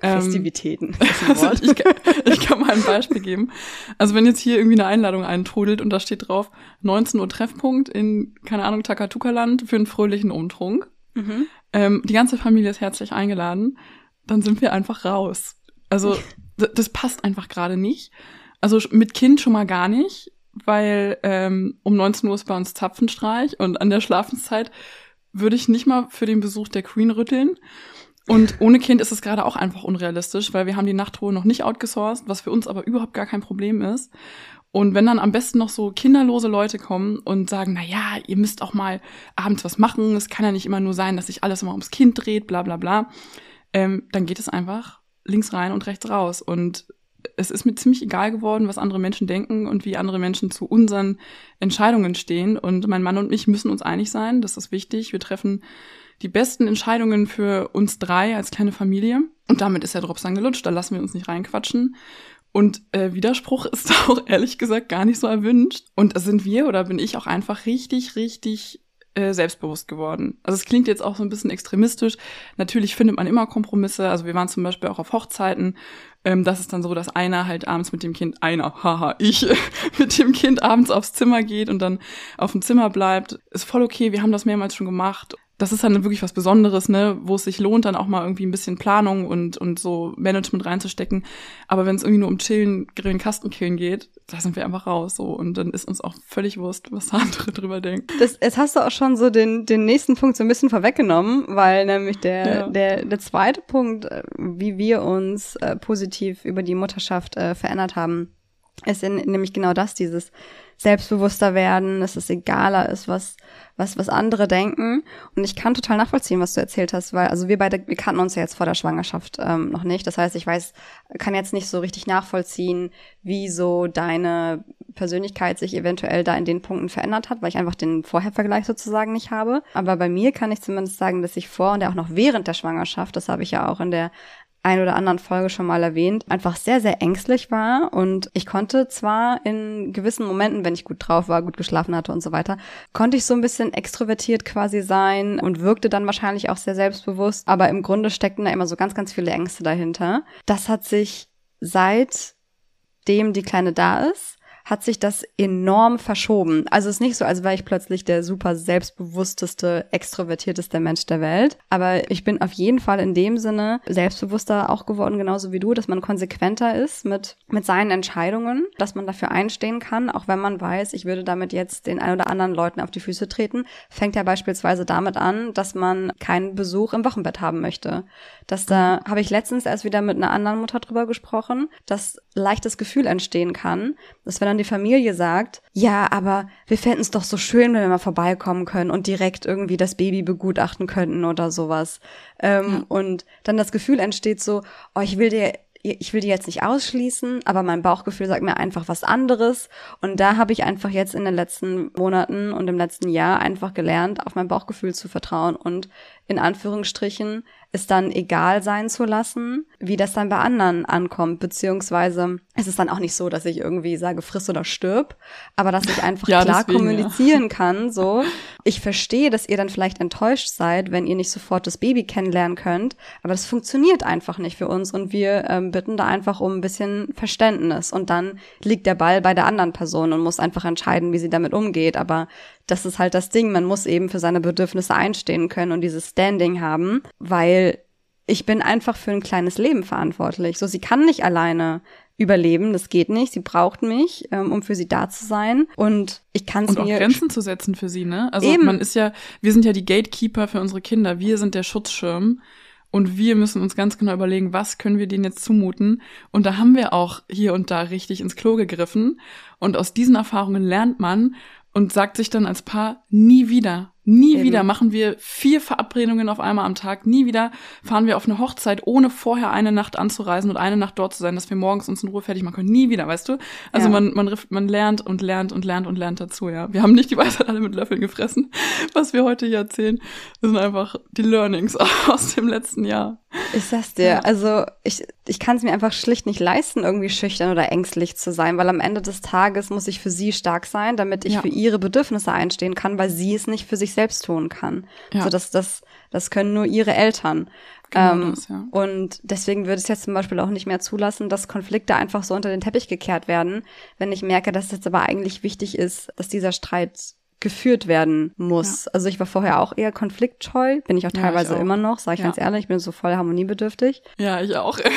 Ähm, Festivitäten. Ähm, also ich, kann, ich kann mal ein Beispiel geben. Also wenn jetzt hier irgendwie eine Einladung eintrudelt und da steht drauf 19 Uhr Treffpunkt in, keine Ahnung, Takatuka-Land für einen fröhlichen Umtrunk. Mhm. Ähm, die ganze Familie ist herzlich eingeladen. Dann sind wir einfach raus. Also das passt einfach gerade nicht. Also mit Kind schon mal gar nicht weil ähm, um 19 Uhr ist bei uns Zapfenstreich und an der Schlafenszeit würde ich nicht mal für den Besuch der Queen rütteln. Und ohne Kind ist es gerade auch einfach unrealistisch, weil wir haben die Nachtruhe noch nicht outgesourced, was für uns aber überhaupt gar kein Problem ist. Und wenn dann am besten noch so kinderlose Leute kommen und sagen, na ja, ihr müsst auch mal abends was machen, es kann ja nicht immer nur sein, dass sich alles immer ums Kind dreht, bla bla bla, ähm, dann geht es einfach links rein und rechts raus. Und es ist mir ziemlich egal geworden, was andere Menschen denken und wie andere Menschen zu unseren Entscheidungen stehen. Und mein Mann und ich müssen uns einig sein. Das ist wichtig. Wir treffen die besten Entscheidungen für uns drei als kleine Familie. Und damit ist der Drops dann gelutscht. Da lassen wir uns nicht reinquatschen. Und äh, Widerspruch ist auch ehrlich gesagt gar nicht so erwünscht. Und sind wir oder bin ich auch einfach richtig, richtig äh, selbstbewusst geworden. Also es klingt jetzt auch so ein bisschen extremistisch. Natürlich findet man immer Kompromisse. Also wir waren zum Beispiel auch auf Hochzeiten. Ähm, das ist dann so, dass einer halt abends mit dem Kind, einer, haha, ich, mit dem Kind abends aufs Zimmer geht und dann auf dem Zimmer bleibt. Ist voll okay, wir haben das mehrmals schon gemacht das ist dann wirklich was Besonderes, ne, wo es sich lohnt, dann auch mal irgendwie ein bisschen Planung und, und so Management reinzustecken. Aber wenn es irgendwie nur um Chillen, Grillen, Kastenkillen geht, da sind wir einfach raus, so. Und dann ist uns auch völlig wurscht, was andere drüber denken. Das, jetzt hast du auch schon so den, den nächsten Punkt so ein bisschen vorweggenommen, weil nämlich der, ja. der, der zweite Punkt, äh, wie wir uns äh, positiv über die Mutterschaft äh, verändert haben, ist in, nämlich genau das, dieses selbstbewusster werden, dass es egaler ist, was, was, was andere denken. Und ich kann total nachvollziehen, was du erzählt hast, weil, also wir beide, wir kannten uns ja jetzt vor der Schwangerschaft ähm, noch nicht. Das heißt, ich weiß, kann jetzt nicht so richtig nachvollziehen, wie so deine Persönlichkeit sich eventuell da in den Punkten verändert hat, weil ich einfach den Vorhervergleich sozusagen nicht habe. Aber bei mir kann ich zumindest sagen, dass ich vor und auch noch während der Schwangerschaft, das habe ich ja auch in der ein oder anderen Folge schon mal erwähnt, einfach sehr, sehr ängstlich war. Und ich konnte zwar in gewissen Momenten, wenn ich gut drauf war, gut geschlafen hatte und so weiter, konnte ich so ein bisschen extrovertiert quasi sein und wirkte dann wahrscheinlich auch sehr selbstbewusst. Aber im Grunde steckten da immer so ganz, ganz viele Ängste dahinter. Das hat sich seitdem die Kleine da ist, hat sich das enorm verschoben. Also es ist nicht so, als wäre ich plötzlich der super selbstbewussteste, extrovertierteste Mensch der Welt. Aber ich bin auf jeden Fall in dem Sinne selbstbewusster auch geworden, genauso wie du, dass man konsequenter ist mit, mit seinen Entscheidungen, dass man dafür einstehen kann, auch wenn man weiß, ich würde damit jetzt den ein oder anderen Leuten auf die Füße treten. Fängt ja beispielsweise damit an, dass man keinen Besuch im Wochenbett haben möchte. Dass da habe ich letztens erst wieder mit einer anderen Mutter drüber gesprochen, dass leichtes Gefühl entstehen kann, dass wenn dann die Familie sagt, ja, aber wir fänden es doch so schön, wenn wir mal vorbeikommen können und direkt irgendwie das Baby begutachten könnten oder sowas. Ähm, ja. Und dann das Gefühl entsteht so, oh, ich will dir ich will die jetzt nicht ausschließen, aber mein Bauchgefühl sagt mir einfach was anderes. Und da habe ich einfach jetzt in den letzten Monaten und im letzten Jahr einfach gelernt, auf mein Bauchgefühl zu vertrauen und in Anführungsstrichen es dann egal sein zu lassen, wie das dann bei anderen ankommt, beziehungsweise es ist dann auch nicht so, dass ich irgendwie sage, friss oder stirb, aber dass ich einfach ja, klar deswegen, kommunizieren ja. kann, so, ich verstehe, dass ihr dann vielleicht enttäuscht seid, wenn ihr nicht sofort das Baby kennenlernen könnt, aber das funktioniert einfach nicht für uns und wir ähm, bitten da einfach um ein bisschen Verständnis und dann liegt der Ball bei der anderen Person und muss einfach entscheiden, wie sie damit umgeht, aber das ist halt das Ding, man muss eben für seine Bedürfnisse einstehen können und dieses Standing haben, weil ich bin einfach für ein kleines Leben verantwortlich. So, sie kann nicht alleine überleben, das geht nicht. Sie braucht mich, ähm, um für sie da zu sein. Und ich kann es mir. Und auch Grenzen zu setzen für sie, ne? Also eben. man ist ja, wir sind ja die Gatekeeper für unsere Kinder. Wir sind der Schutzschirm. Und wir müssen uns ganz genau überlegen, was können wir denen jetzt zumuten. Und da haben wir auch hier und da richtig ins Klo gegriffen. Und aus diesen Erfahrungen lernt man und sagt sich dann als Paar nie wieder, Nie Eben. wieder machen wir vier Verabredungen auf einmal am Tag. Nie wieder fahren wir auf eine Hochzeit, ohne vorher eine Nacht anzureisen und eine Nacht dort zu sein, dass wir morgens uns in Ruhe fertig machen können. Nie wieder, weißt du? Also ja. man, man, man lernt und lernt und lernt und lernt dazu, ja. Wir haben nicht die Weisheit alle mit Löffeln gefressen, was wir heute hier erzählen. Das sind einfach die Learnings aus dem letzten Jahr. Ich sag's dir, ja. also ich, ich kann es mir einfach schlicht nicht leisten, irgendwie schüchtern oder ängstlich zu sein, weil am Ende des Tages muss ich für sie stark sein, damit ich ja. für ihre Bedürfnisse einstehen kann, weil sie es nicht für sich selbst tun kann. Ja. So dass das, das können nur ihre Eltern. Genau ähm, das, ja. Und deswegen würde es jetzt zum Beispiel auch nicht mehr zulassen, dass Konflikte einfach so unter den Teppich gekehrt werden, wenn ich merke, dass es jetzt aber eigentlich wichtig ist, dass dieser Streit geführt werden muss. Ja. Also ich war vorher auch eher konfliktscheu, bin ich auch teilweise ja, ich auch. immer noch, sage ich ja. ganz ehrlich, ich bin so voll harmoniebedürftig. Ja, ich auch.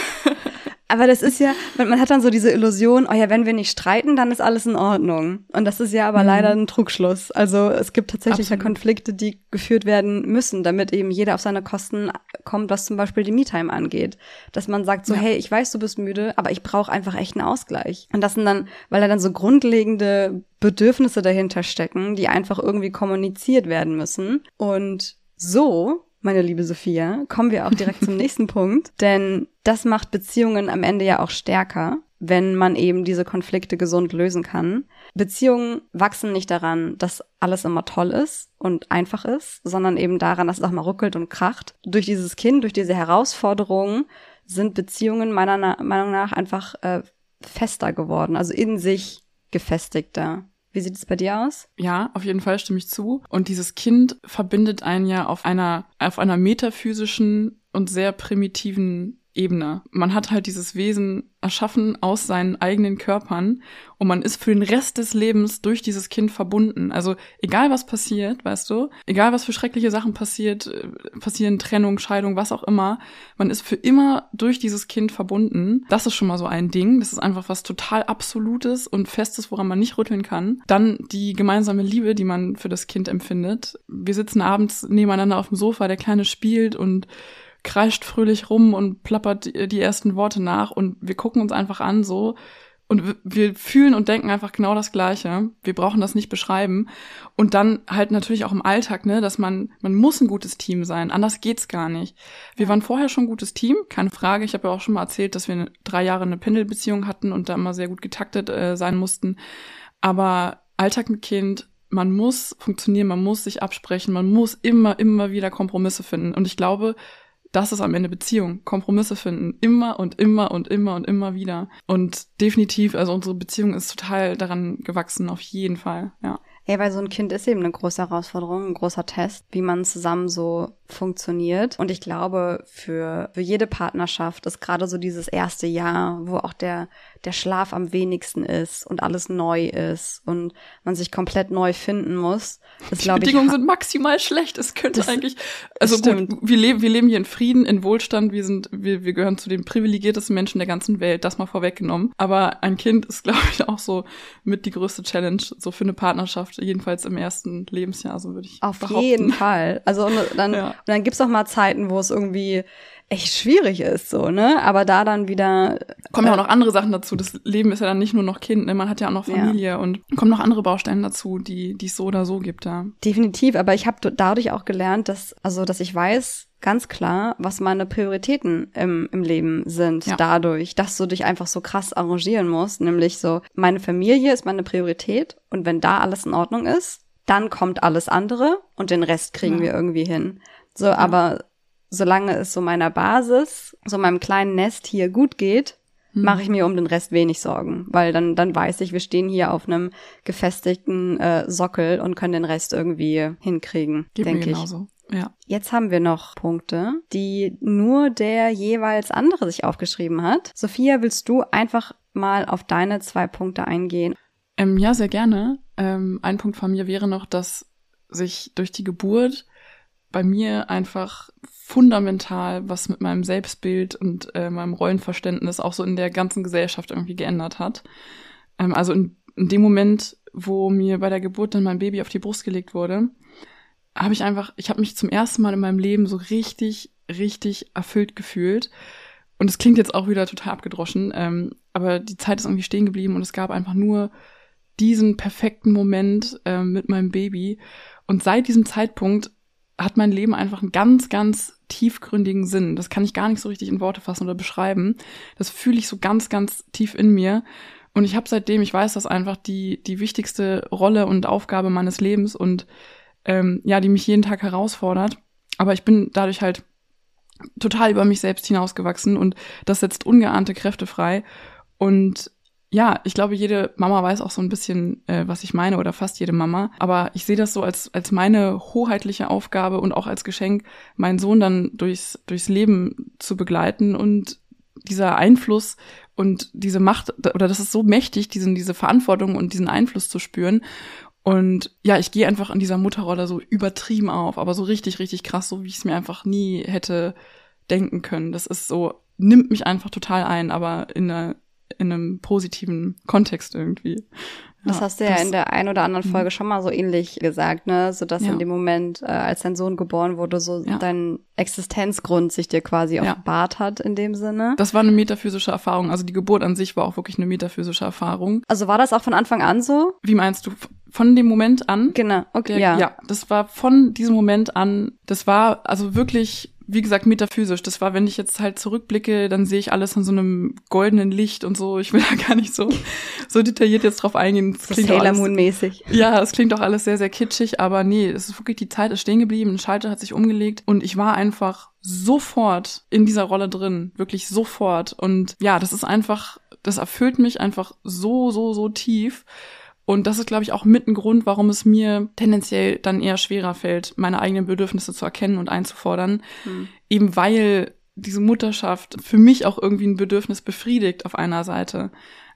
Aber das ist ja, man, man, hat dann so diese Illusion, oh ja, wenn wir nicht streiten, dann ist alles in Ordnung. Und das ist ja aber mhm. leider ein Trugschluss. Also es gibt tatsächlich ja Konflikte, die geführt werden müssen, damit eben jeder auf seine Kosten kommt, was zum Beispiel die Me-Time angeht. Dass man sagt so, ja. hey, ich weiß, du bist müde, aber ich brauche einfach echt einen Ausgleich. Und das sind dann, weil da dann so grundlegende Bedürfnisse dahinter stecken, die einfach irgendwie kommuniziert werden müssen. Und so meine liebe Sophia, kommen wir auch direkt zum nächsten Punkt. Denn das macht Beziehungen am Ende ja auch stärker, wenn man eben diese Konflikte gesund lösen kann. Beziehungen wachsen nicht daran, dass alles immer toll ist und einfach ist, sondern eben daran, dass es auch mal ruckelt und kracht. Durch dieses Kind, durch diese Herausforderungen sind Beziehungen meiner Na Meinung nach einfach äh, fester geworden, also in sich gefestigter. Wie sieht es bei dir aus? Ja, auf jeden Fall stimme ich zu. Und dieses Kind verbindet einen ja auf einer, auf einer metaphysischen und sehr primitiven Ebene. Man hat halt dieses Wesen erschaffen aus seinen eigenen Körpern und man ist für den Rest des Lebens durch dieses Kind verbunden. Also egal was passiert, weißt du, egal was für schreckliche Sachen passiert, äh, passieren Trennung, Scheidung, was auch immer, man ist für immer durch dieses Kind verbunden. Das ist schon mal so ein Ding. Das ist einfach was total Absolutes und Festes, woran man nicht rütteln kann. Dann die gemeinsame Liebe, die man für das Kind empfindet. Wir sitzen abends nebeneinander auf dem Sofa, der Kleine spielt und kreischt fröhlich rum und plappert die ersten Worte nach und wir gucken uns einfach an so und wir fühlen und denken einfach genau das Gleiche. Wir brauchen das nicht beschreiben. Und dann halt natürlich auch im Alltag, ne, dass man, man muss ein gutes Team sein. Anders geht's gar nicht. Wir waren vorher schon ein gutes Team, keine Frage. Ich habe ja auch schon mal erzählt, dass wir drei Jahre eine Pendelbeziehung hatten und da immer sehr gut getaktet äh, sein mussten. Aber Alltag mit Kind, man muss funktionieren, man muss sich absprechen, man muss immer, immer wieder Kompromisse finden. Und ich glaube, das ist am Ende Beziehung. Kompromisse finden. Immer und immer und immer und immer wieder. Und definitiv, also unsere Beziehung ist total daran gewachsen, auf jeden Fall, ja. Ja, weil so ein Kind ist eben eine große Herausforderung, ein großer Test, wie man zusammen so funktioniert. Und ich glaube, für, für jede Partnerschaft ist gerade so dieses erste Jahr, wo auch der, der Schlaf am wenigsten ist und alles neu ist und man sich komplett neu finden muss. Das, Die Bedingungen ich, sind maximal schlecht. Es könnte eigentlich, also gut, wir leben, wir leben hier in Frieden, in Wohlstand. Wir sind, wir, wir gehören zu den privilegiertesten Menschen der ganzen Welt. Das mal vorweggenommen. Aber ein Kind ist, glaube ich, auch so mit die größte Challenge, so für eine Partnerschaft, jedenfalls im ersten Lebensjahr, so würde ich Auf behaupten. jeden Fall. Also und dann, ja. und dann gibt's auch mal Zeiten, wo es irgendwie echt schwierig ist, so, ne? Aber da dann wieder. Kommen ja auch äh, noch andere Sachen dazu. Das Leben ist ja dann nicht nur noch Kind, ne? Man hat ja auch noch Familie ja. und kommen noch andere Bausteine dazu, die, die es so oder so gibt, ja. Definitiv, aber ich habe dadurch auch gelernt, dass, also, dass ich weiß, ganz klar, was meine Prioritäten im, im Leben sind, ja. dadurch, dass du dich einfach so krass arrangieren musst, nämlich so, meine Familie ist meine Priorität und wenn da alles in Ordnung ist, dann kommt alles andere und den Rest kriegen ja. wir irgendwie hin. So, ja. aber solange es so meiner Basis, so meinem kleinen Nest hier gut geht, mhm. mache ich mir um den Rest wenig Sorgen, weil dann dann weiß ich, wir stehen hier auf einem gefestigten äh, Sockel und können den Rest irgendwie hinkriegen, denke ich. Genauso. Ja. Jetzt haben wir noch Punkte, die nur der jeweils andere sich aufgeschrieben hat. Sophia, willst du einfach mal auf deine zwei Punkte eingehen? Ähm, ja, sehr gerne. Ähm, ein Punkt von mir wäre noch, dass sich durch die Geburt bei mir einfach fundamental was mit meinem Selbstbild und äh, meinem Rollenverständnis auch so in der ganzen Gesellschaft irgendwie geändert hat. Ähm, also in, in dem Moment, wo mir bei der Geburt dann mein Baby auf die Brust gelegt wurde, habe ich einfach, ich habe mich zum ersten Mal in meinem Leben so richtig, richtig erfüllt gefühlt. Und es klingt jetzt auch wieder total abgedroschen, ähm, aber die Zeit ist irgendwie stehen geblieben und es gab einfach nur diesen perfekten Moment äh, mit meinem Baby. Und seit diesem Zeitpunkt hat mein Leben einfach einen ganz, ganz tiefgründigen Sinn. Das kann ich gar nicht so richtig in Worte fassen oder beschreiben. Das fühle ich so ganz, ganz tief in mir. Und ich habe seitdem, ich weiß das einfach, die, die wichtigste Rolle und Aufgabe meines Lebens und ähm, ja, die mich jeden Tag herausfordert. Aber ich bin dadurch halt total über mich selbst hinausgewachsen und das setzt ungeahnte Kräfte frei. Und ja, ich glaube, jede Mama weiß auch so ein bisschen, äh, was ich meine, oder fast jede Mama. Aber ich sehe das so als, als meine hoheitliche Aufgabe und auch als Geschenk, meinen Sohn dann durchs, durchs Leben zu begleiten und dieser Einfluss und diese Macht, oder das ist so mächtig, diesen, diese Verantwortung und diesen Einfluss zu spüren. Und ja, ich gehe einfach in dieser Mutterrolle so übertrieben auf, aber so richtig, richtig krass, so wie ich es mir einfach nie hätte denken können. Das ist so, nimmt mich einfach total ein, aber in einer in einem positiven Kontext irgendwie. Das ja, hast du ja das, in der ein oder anderen mhm. Folge schon mal so ähnlich gesagt, ne? So dass ja. in dem Moment, äh, als dein Sohn geboren wurde, so ja. dein Existenzgrund sich dir quasi offenbart hat in dem Sinne. Das war eine metaphysische Erfahrung. Also die Geburt an sich war auch wirklich eine metaphysische Erfahrung. Also war das auch von Anfang an so? Wie meinst du? Von dem Moment an? Genau, okay. Ja, ja das war von diesem Moment an, das war also wirklich wie gesagt, metaphysisch. Das war, wenn ich jetzt halt zurückblicke, dann sehe ich alles in so einem goldenen Licht und so. Ich will da gar nicht so, so detailliert jetzt drauf eingehen. Das so Sailor Moon mäßig. Ja, es klingt auch alles sehr, sehr kitschig, aber nee, es ist wirklich, die Zeit ist stehen geblieben, ein Schalter hat sich umgelegt und ich war einfach sofort in dieser Rolle drin. Wirklich sofort. Und ja, das ist einfach, das erfüllt mich einfach so, so, so tief. Und das ist, glaube ich, auch mit ein Grund, warum es mir tendenziell dann eher schwerer fällt, meine eigenen Bedürfnisse zu erkennen und einzufordern. Mhm. Eben weil diese Mutterschaft für mich auch irgendwie ein Bedürfnis befriedigt auf einer Seite.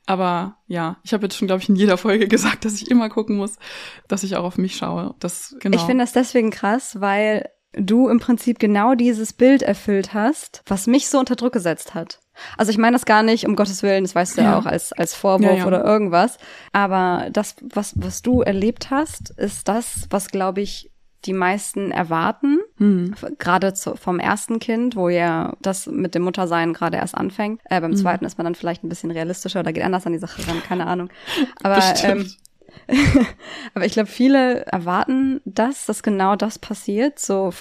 Aber ja, ich habe jetzt schon, glaube ich, in jeder Folge gesagt, dass ich immer gucken muss, dass ich auch auf mich schaue. Das, genau. Ich finde das deswegen krass, weil du im Prinzip genau dieses Bild erfüllt hast, was mich so unter Druck gesetzt hat. Also ich meine das gar nicht, um Gottes Willen, das weißt du ja, ja auch als, als Vorwurf ja, ja. oder irgendwas. Aber das, was, was du erlebt hast, ist das, was, glaube ich, die meisten erwarten, mhm. gerade zu, vom ersten Kind, wo ja das mit dem Muttersein gerade erst anfängt. Äh, beim mhm. zweiten ist man dann vielleicht ein bisschen realistischer oder geht anders an die Sache ran, keine Ahnung. Aber ähm, aber ich glaube, viele erwarten das, dass genau das passiert. So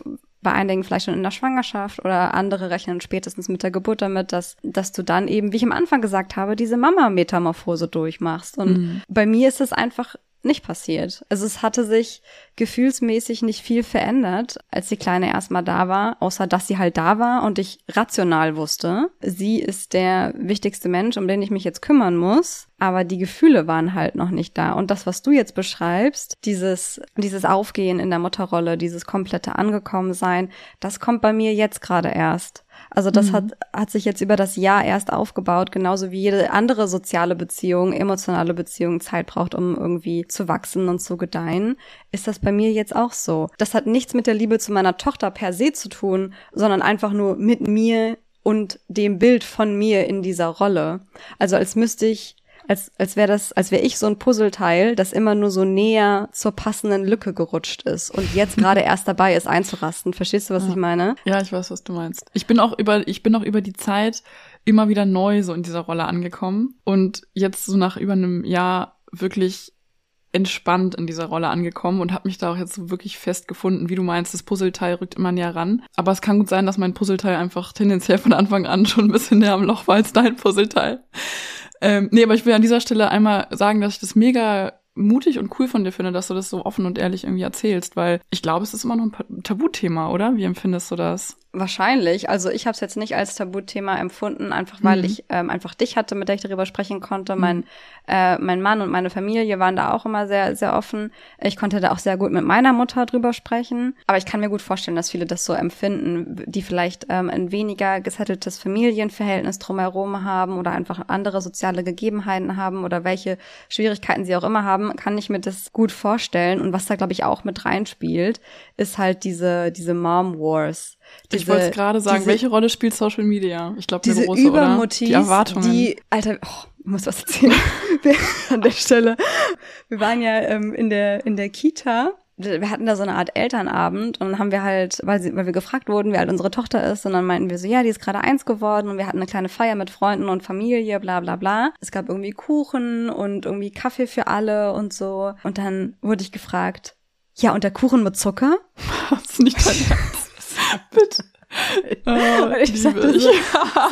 bei einigen vielleicht schon in der Schwangerschaft oder andere rechnen spätestens mit der Geburt damit, dass, dass du dann eben, wie ich am Anfang gesagt habe, diese Mama-Metamorphose durchmachst. Und mhm. bei mir ist es einfach nicht passiert. Also es hatte sich gefühlsmäßig nicht viel verändert, als die Kleine erstmal da war, außer dass sie halt da war und ich rational wusste, sie ist der wichtigste Mensch, um den ich mich jetzt kümmern muss. Aber die Gefühle waren halt noch nicht da. Und das, was du jetzt beschreibst, dieses, dieses Aufgehen in der Mutterrolle, dieses komplette Angekommensein, das kommt bei mir jetzt gerade erst. Also das mhm. hat, hat sich jetzt über das Jahr erst aufgebaut, genauso wie jede andere soziale Beziehung, emotionale Beziehung Zeit braucht, um irgendwie zu wachsen und zu gedeihen, ist das bei mir jetzt auch so. Das hat nichts mit der Liebe zu meiner Tochter per se zu tun, sondern einfach nur mit mir und dem Bild von mir in dieser Rolle. Also als müsste ich als, als wäre das, als wäre ich so ein Puzzleteil, das immer nur so näher zur passenden Lücke gerutscht ist und jetzt gerade erst dabei ist einzurasten. Verstehst du, was ja. ich meine? Ja, ich weiß, was du meinst. Ich bin auch über, ich bin auch über die Zeit immer wieder neu so in dieser Rolle angekommen und jetzt so nach über einem Jahr wirklich entspannt in dieser Rolle angekommen und habe mich da auch jetzt wirklich fest gefunden. Wie du meinst, das Puzzleteil rückt immer näher ran. Aber es kann gut sein, dass mein Puzzleteil einfach tendenziell von Anfang an schon ein bisschen näher am Loch war als dein Puzzleteil. Ähm, nee, aber ich will an dieser Stelle einmal sagen, dass ich das mega mutig und cool von dir finde, dass du das so offen und ehrlich irgendwie erzählst, weil ich glaube, es ist immer noch ein Tabuthema, oder? Wie empfindest du das? Wahrscheinlich. Also ich habe es jetzt nicht als Tabuthema empfunden, einfach weil mhm. ich ähm, einfach dich hatte, mit der ich darüber sprechen konnte. Mhm. Mein, äh, mein Mann und meine Familie waren da auch immer sehr, sehr offen. Ich konnte da auch sehr gut mit meiner Mutter drüber sprechen. Aber ich kann mir gut vorstellen, dass viele das so empfinden, die vielleicht ähm, ein weniger gesetteltes Familienverhältnis drumherum haben oder einfach andere soziale Gegebenheiten haben oder welche Schwierigkeiten sie auch immer haben, kann ich mir das gut vorstellen. Und was da, glaube ich, auch mit reinspielt, ist halt diese, diese Mom Wars diese, ich wollte gerade sagen, diese, welche Rolle spielt Social Media? Ich glaube, diese große, Übermotivs, Die Erwartungen. Die, Alter, oh, ich muss was erzählen an der Stelle. Wir waren ja ähm, in der in der Kita wir hatten da so eine Art Elternabend und dann haben wir halt, weil, sie, weil wir gefragt wurden, wie alt unsere Tochter ist, und dann meinten wir so, ja, die ist gerade eins geworden und wir hatten eine kleine Feier mit Freunden und Familie, bla bla bla. Es gab irgendwie Kuchen und irgendwie Kaffee für alle und so. Und dann wurde ich gefragt, ja, und der Kuchen mit Zucker? Was nicht dein Ernst? Bitte. Oh, ich sagte so,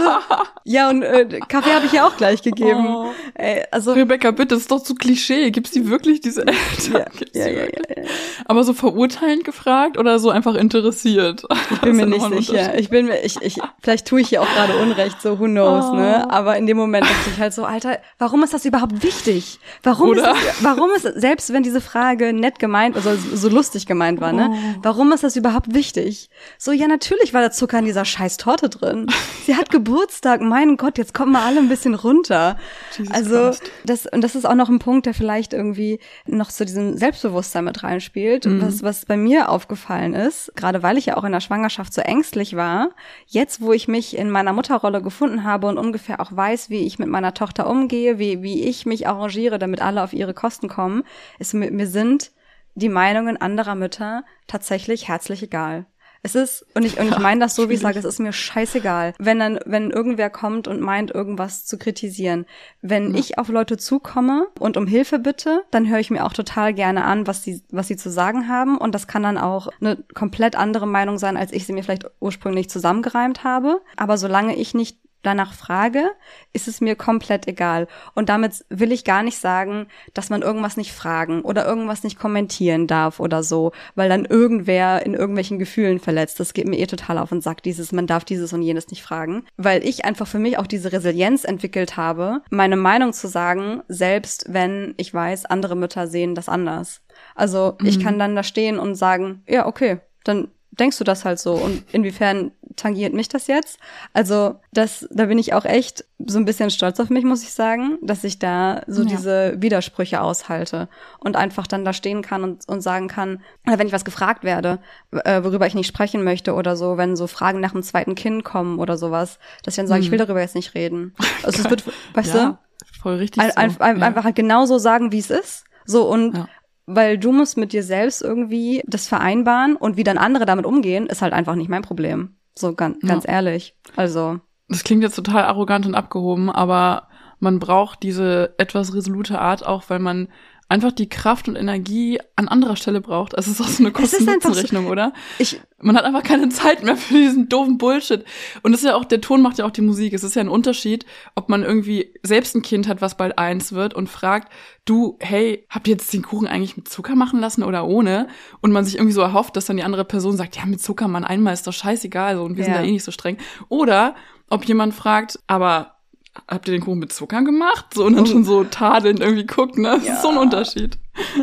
ja, und äh, Kaffee habe ich ja auch gleich gegeben. Oh. Ey, also Rebecca, bitte, das ist doch zu Klischee. Gibt's die wirklich, diese Eltern? Ja, ja, ja, Aber so verurteilend gefragt oder so einfach interessiert? Ich bin mir nicht sicher. Ich bin mir, ich, ich, vielleicht tue ich hier auch gerade Unrecht, so who knows, oh. ne? Aber in dem Moment dachte ich halt so, Alter, warum ist das überhaupt wichtig? Warum oder? ist das, warum ist, selbst wenn diese Frage nett gemeint, also so lustig gemeint war, ne? Oh. Warum ist das überhaupt wichtig? So, ja, natürlich war Zucker in dieser scheiß Torte drin. Sie hat Geburtstag, mein Gott, jetzt kommen wir alle ein bisschen runter. Jesus also Christ. das und das ist auch noch ein Punkt, der vielleicht irgendwie noch zu diesem Selbstbewusstsein mit reinspielt, mhm. was was bei mir aufgefallen ist, gerade weil ich ja auch in der Schwangerschaft so ängstlich war. Jetzt, wo ich mich in meiner Mutterrolle gefunden habe und ungefähr auch weiß, wie ich mit meiner Tochter umgehe, wie wie ich mich arrangiere, damit alle auf ihre Kosten kommen, ist mir, mir sind die Meinungen anderer Mütter tatsächlich herzlich egal. Es ist, und ich, und ich meine das so, wie ich sage, es ist mir scheißegal, wenn dann, wenn irgendwer kommt und meint, irgendwas zu kritisieren. Wenn ja. ich auf Leute zukomme und um Hilfe bitte, dann höre ich mir auch total gerne an, was sie, was sie zu sagen haben. Und das kann dann auch eine komplett andere Meinung sein, als ich sie mir vielleicht ursprünglich zusammengereimt habe. Aber solange ich nicht danach frage, ist es mir komplett egal. Und damit will ich gar nicht sagen, dass man irgendwas nicht fragen oder irgendwas nicht kommentieren darf oder so, weil dann irgendwer in irgendwelchen Gefühlen verletzt. Das geht mir eh total auf den Sack, dieses, man darf dieses und jenes nicht fragen. Weil ich einfach für mich auch diese Resilienz entwickelt habe, meine Meinung zu sagen, selbst wenn ich weiß, andere Mütter sehen das anders. Also mhm. ich kann dann da stehen und sagen, ja, okay, dann denkst du das halt so und inwiefern tangiert mich das jetzt? Also, das, da bin ich auch echt so ein bisschen stolz auf mich, muss ich sagen, dass ich da so ja. diese Widersprüche aushalte und einfach dann da stehen kann und, und sagen kann, wenn ich was gefragt werde, äh, worüber ich nicht sprechen möchte oder so, wenn so Fragen nach dem zweiten Kind kommen oder sowas, dass ich dann sage, mhm. ich will darüber jetzt nicht reden. Also, es wird, weißt ja, du? Voll richtig. Ein, so. ein, ja. Einfach halt genauso sagen, wie es ist. So und ja weil du musst mit dir selbst irgendwie das vereinbaren und wie dann andere damit umgehen, ist halt einfach nicht mein Problem. So ganz, ja. ganz ehrlich. Also. Das klingt jetzt total arrogant und abgehoben, aber man braucht diese etwas resolute Art auch, weil man einfach die Kraft und Energie an anderer Stelle braucht. Es ist auch so eine Kosten-Nutzen-Rechnung, so, oder? Ich, Man hat einfach keine Zeit mehr für diesen doofen Bullshit. Und es ist ja auch, der Ton macht ja auch die Musik. Es ist ja ein Unterschied, ob man irgendwie selbst ein Kind hat, was bald eins wird und fragt, du, hey, habt ihr jetzt den Kuchen eigentlich mit Zucker machen lassen oder ohne? Und man sich irgendwie so erhofft, dass dann die andere Person sagt, ja, mit Zucker, man, einmal ist doch scheißegal, so, und wir ja. sind da eh nicht so streng. Oder ob jemand fragt, aber habt ihr den Kuchen mit Zucker gemacht? So und dann schon so tadelnd irgendwie guckt, ne? Das ja. ist so ein Unterschied.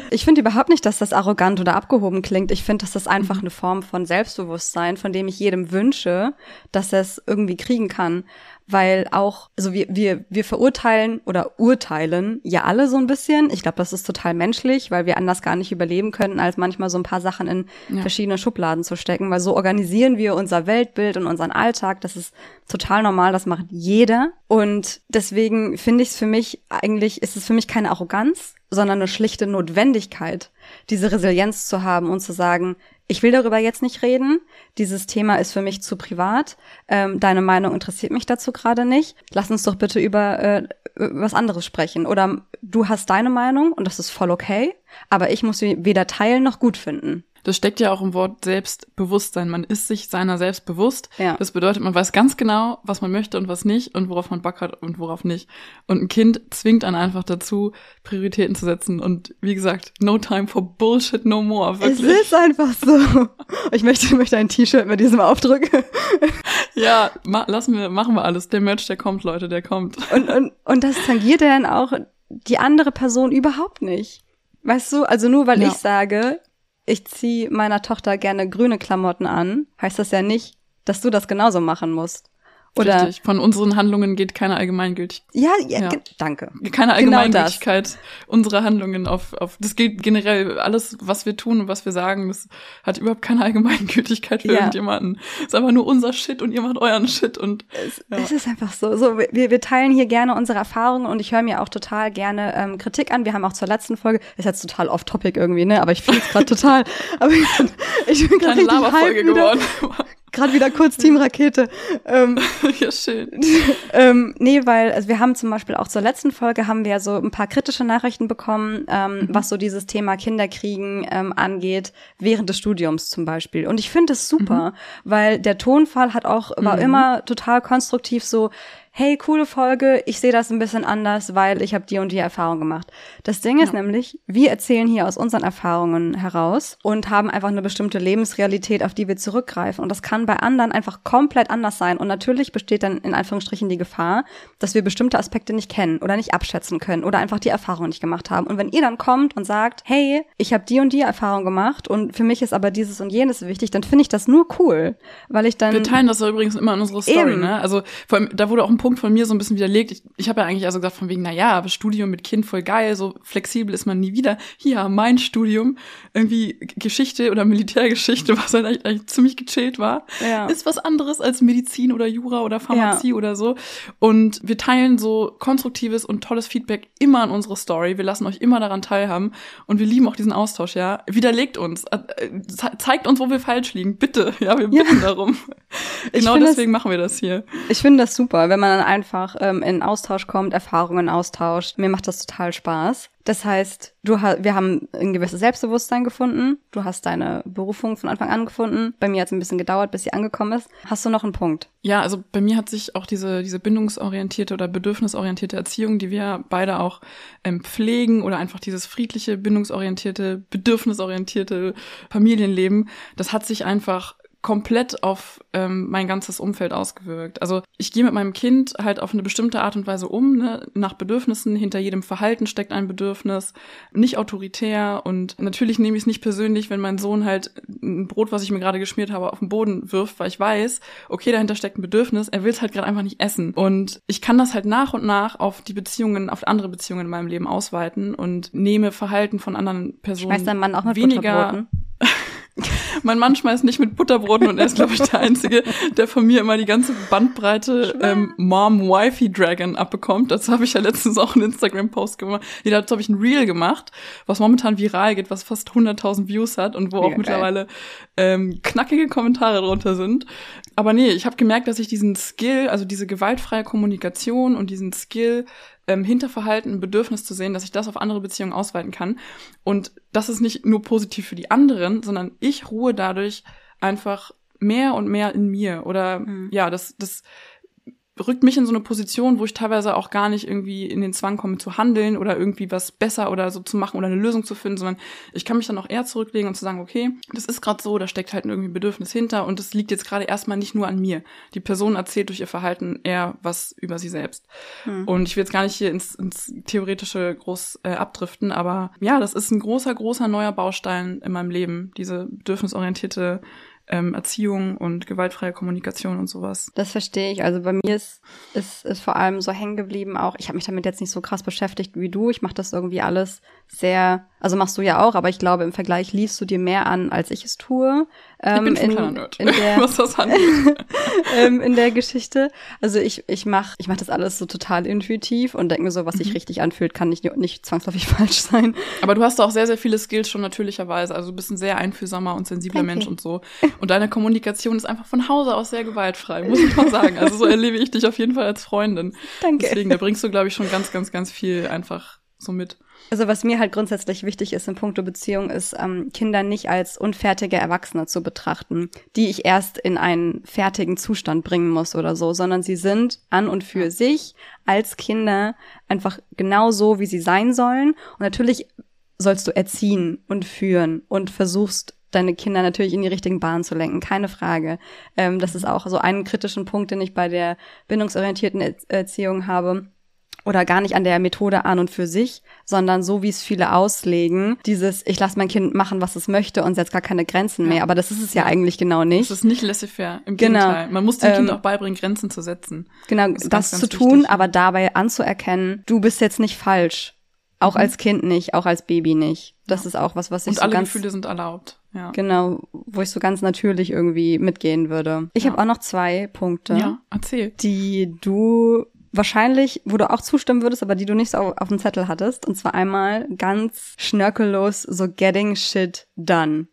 Ich finde überhaupt nicht, dass das arrogant oder abgehoben klingt. Ich finde, dass das einfach mhm. eine Form von Selbstbewusstsein, von dem ich jedem wünsche, dass er es irgendwie kriegen kann weil auch, also wir, wir, wir verurteilen oder urteilen ja alle so ein bisschen. Ich glaube, das ist total menschlich, weil wir anders gar nicht überleben könnten, als manchmal so ein paar Sachen in ja. verschiedene Schubladen zu stecken, weil so organisieren wir unser Weltbild und unseren Alltag. Das ist total normal, das macht jeder. Und deswegen finde ich es für mich eigentlich, ist es für mich keine Arroganz, sondern eine schlichte Notwendigkeit, diese Resilienz zu haben und zu sagen, ich will darüber jetzt nicht reden. Dieses Thema ist für mich zu privat. Ähm, deine Meinung interessiert mich dazu gerade nicht. Lass uns doch bitte über äh, was anderes sprechen. Oder du hast deine Meinung und das ist voll okay, aber ich muss sie weder teilen noch gut finden. Das steckt ja auch im Wort Selbstbewusstsein. Man ist sich seiner selbst bewusst. Ja. Das bedeutet, man weiß ganz genau, was man möchte und was nicht und worauf man Bock hat und worauf nicht. Und ein Kind zwingt einen einfach dazu, Prioritäten zu setzen. Und wie gesagt, no time for bullshit no more. Es Wirklich. ist einfach so. Ich möchte, möchte ein T-Shirt mit diesem Aufdruck. Ja, ma lassen wir, machen wir alles. Der Merch, der kommt, Leute, der kommt. Und, und, und das tangiert ja dann auch die andere Person überhaupt nicht. Weißt du, also nur weil Ja. ich sage, ich ziehe meiner Tochter gerne grüne Klamotten an, heißt das ja nicht, dass du das genauso machen musst. Oder Richtig. Von unseren Handlungen geht keine Allgemeingültigkeit. ja, ja, Ja. danke. keine Genau Allgemeingültigkeit unserer Handlungen auf, auf, das gilt generell, alles, was wir tun und was wir sagen, das hat überhaupt keine Allgemeingültigkeit für Ja. irgendjemanden. Es ist einfach nur unser Shit und ihr macht euren Shit und, Es, Ja. es ist einfach so. so wir, wir teilen hier gerne unsere Erfahrungen und ich höre mir auch total gerne ähm, Kritik an. Wir haben auch zur letzten Folge, ist jetzt total off-topic irgendwie, ne? Aber ich fühle es gerade total. Aber ich, bin- ich bin gerade richtig Laberfolge wieder. geworden. Gerade wieder kurz Team Rakete. Ähm, ja, schön. ähm, nee, weil also wir haben zum Beispiel auch zur letzten Folge haben wir ja so ein paar kritische Nachrichten bekommen, ähm, was so dieses Thema Kinderkriegen ähm, angeht, während des Studiums zum Beispiel. Und ich finde es super, weil der Tonfall hat auch, war Mhm. immer total konstruktiv so, hey, coole Folge, ich sehe das ein bisschen anders, weil ich habe die und die Erfahrung gemacht. Das Ding ist Ja. nämlich, wir erzählen hier aus unseren Erfahrungen heraus und haben einfach eine bestimmte Lebensrealität, auf die wir zurückgreifen. Und das kann bei anderen einfach komplett anders sein. Und natürlich besteht dann in Anführungsstrichen die Gefahr, dass wir bestimmte Aspekte nicht kennen oder nicht abschätzen können oder einfach die Erfahrung nicht gemacht haben. Und wenn ihr dann kommt und sagt, hey, ich habe die und die Erfahrung gemacht und für mich ist aber dieses und jenes wichtig, dann finde ich das nur cool, weil ich dann Wir teilen das ja übrigens immer in unserer Story, Eben. ne? Also vor allem, da wurde auch ein Punkt von mir so ein bisschen widerlegt. Ich, ich habe ja eigentlich also gesagt von wegen, na ja, aber Studium mit Kind voll geil, so flexibel ist man nie wieder. Hier, mein Studium, irgendwie Geschichte oder Militärgeschichte, was halt eigentlich, eigentlich ziemlich gechillt war, Ja. ist was anderes als Medizin oder Jura oder Pharmazie oder so. Und wir teilen so konstruktives und tolles Feedback immer in unsere Story. Wir lassen euch immer daran teilhaben und wir lieben auch diesen Austausch, ja. Widerlegt uns, äh, äh, ze- zeigt uns, wo wir falsch liegen, bitte, ja, wir Ja. bitten darum. Ich genau deswegen machen wir das hier. Ich finde das super, wenn man dann einfach ähm, in Austausch kommt, Erfahrungen austauscht. Mir macht das total Spaß. Das heißt, du ha wir haben ein gewisses Selbstbewusstsein gefunden. Du hast deine Berufung von Anfang an gefunden. Bei mir hat es ein bisschen gedauert, bis sie angekommen ist. Hast du noch einen Punkt? Ja, also bei mir hat sich auch diese, diese bindungsorientierte oder bedürfnisorientierte Erziehung, die wir beide auch ähm, pflegen oder einfach dieses friedliche, bindungsorientierte, bedürfnisorientierte Familienleben, das hat sich einfach komplett auf ähm, mein ganzes Umfeld ausgewirkt. Also ich gehe mit meinem Kind halt auf eine bestimmte Art und Weise um, ne? nach Bedürfnissen. Hinter jedem Verhalten steckt ein Bedürfnis, nicht autoritär und natürlich nehme ich es nicht persönlich, wenn mein Sohn halt ein Brot, was ich mir gerade geschmiert habe, auf den Boden wirft, weil ich weiß, okay, dahinter steckt ein Bedürfnis, er will es halt gerade einfach nicht essen. Und ich kann das halt nach und nach auf die Beziehungen, auf andere Beziehungen in meinem Leben ausweiten und nehme Verhalten von anderen Personen Schmeißt dein Mann auch mit weniger Butterbroten? Mein Mann schmeißt nicht mit Butterbroten und er ist, glaube ich, der Einzige, der von mir immer die ganze Bandbreite ähm, Mom-Wifey-Dragon abbekommt. Dazu habe ich ja letztens auch einen Instagram-Post gemacht. Nee, dazu habe ich ein Reel gemacht, was momentan viral geht, was fast 100.000 Views hat und wo Mega auch geil. mittlerweile ähm, knackige Kommentare drunter sind. Aber nee, ich habe gemerkt, dass ich diesen Skill, also diese gewaltfreie Kommunikation und diesen Skill, ähm, hinter Verhalten ein Bedürfnis zu sehen, dass ich das auf andere Beziehungen ausweiten kann. Und das ist nicht nur positiv für die anderen, sondern ich ruhe dadurch einfach mehr und mehr in mir. Oder Mhm. ja, das, das rückt mich in so eine Position, wo ich teilweise auch gar nicht irgendwie in den Zwang komme zu handeln oder irgendwie was besser oder so zu machen oder eine Lösung zu finden, sondern ich kann mich dann auch eher zurücklegen und zu sagen, okay, das ist gerade so, da steckt halt irgendwie ein Bedürfnis hinter und das liegt jetzt gerade erstmal nicht nur an mir. Die Person erzählt durch ihr Verhalten eher was über sie selbst. Hm. Und ich will jetzt gar nicht hier ins, ins Theoretische groß äh, abdriften, aber ja, das ist ein großer, großer neuer Baustein in meinem Leben, diese bedürfnisorientierte ähm, Erziehung und gewaltfreie Kommunikation und sowas. Das verstehe ich. Also bei mir ist, ist, ist vor allem so hängen geblieben auch. Ich habe mich damit jetzt nicht so krass beschäftigt wie du. Ich mache das irgendwie alles sehr, also machst du ja auch, aber ich glaube im Vergleich liest du dir mehr an, als ich es tue. Ich Ähm, bin schon ein in, Nerd, in der, was das angeht. ähm, in der Geschichte. Also ich, ich mache ich mach das alles so total intuitiv und denke mir so, was sich Mhm. richtig anfühlt, kann nicht, nicht zwangsläufig falsch sein. Aber du hast auch sehr, sehr viele Skills schon natürlicherweise. Also du bist ein sehr einfühlsamer und sensibler Danke. Mensch und so. Und deine Kommunikation ist einfach von Hause aus sehr gewaltfrei, muss ich mal sagen. Also so erlebe ich dich auf jeden Fall als Freundin. Danke. Deswegen, da bringst du, glaube ich, schon ganz, ganz, ganz viel einfach so mit. Also was mir halt grundsätzlich wichtig ist in puncto Beziehung, ist ähm, Kinder nicht als unfertige Erwachsene zu betrachten, die ich erst in einen fertigen Zustand bringen muss oder so, sondern sie sind an und für sich als Kinder einfach genau so, wie sie sein sollen. Und natürlich sollst du erziehen und führen und versuchst deine Kinder natürlich in die richtigen Bahnen zu lenken, keine Frage. Ähm, das ist auch so ein kritischen Punkt, den ich bei der bindungsorientierten Erziehung habe oder gar nicht an der Methode an und für sich, sondern so wie es viele auslegen, dieses ich lasse mein Kind machen, was es möchte und setze gar keine Grenzen ja. mehr, aber das ist es ja, eigentlich genau nicht. Das ist nicht laissez-faire, im genau. Gegenteil. Man muss dem ähm, Kind auch beibringen, Grenzen zu setzen. Genau, das, das ganz, zu ganz tun, aber dabei anzuerkennen, du bist jetzt nicht falsch. Auch mhm. als Kind nicht, auch als Baby nicht. Das ja. ist auch was, was ich und so alle ganz Gefühle sind erlaubt. Ja. Genau, wo ich so ganz natürlich irgendwie mitgehen würde. Ich ja. habe auch noch zwei Punkte. Ja, erzähl. Die du wahrscheinlich, wo du auch zustimmen würdest, aber die du nicht so auf, dem Zettel hattest. Und zwar einmal ganz schnörkellos so getting shit done.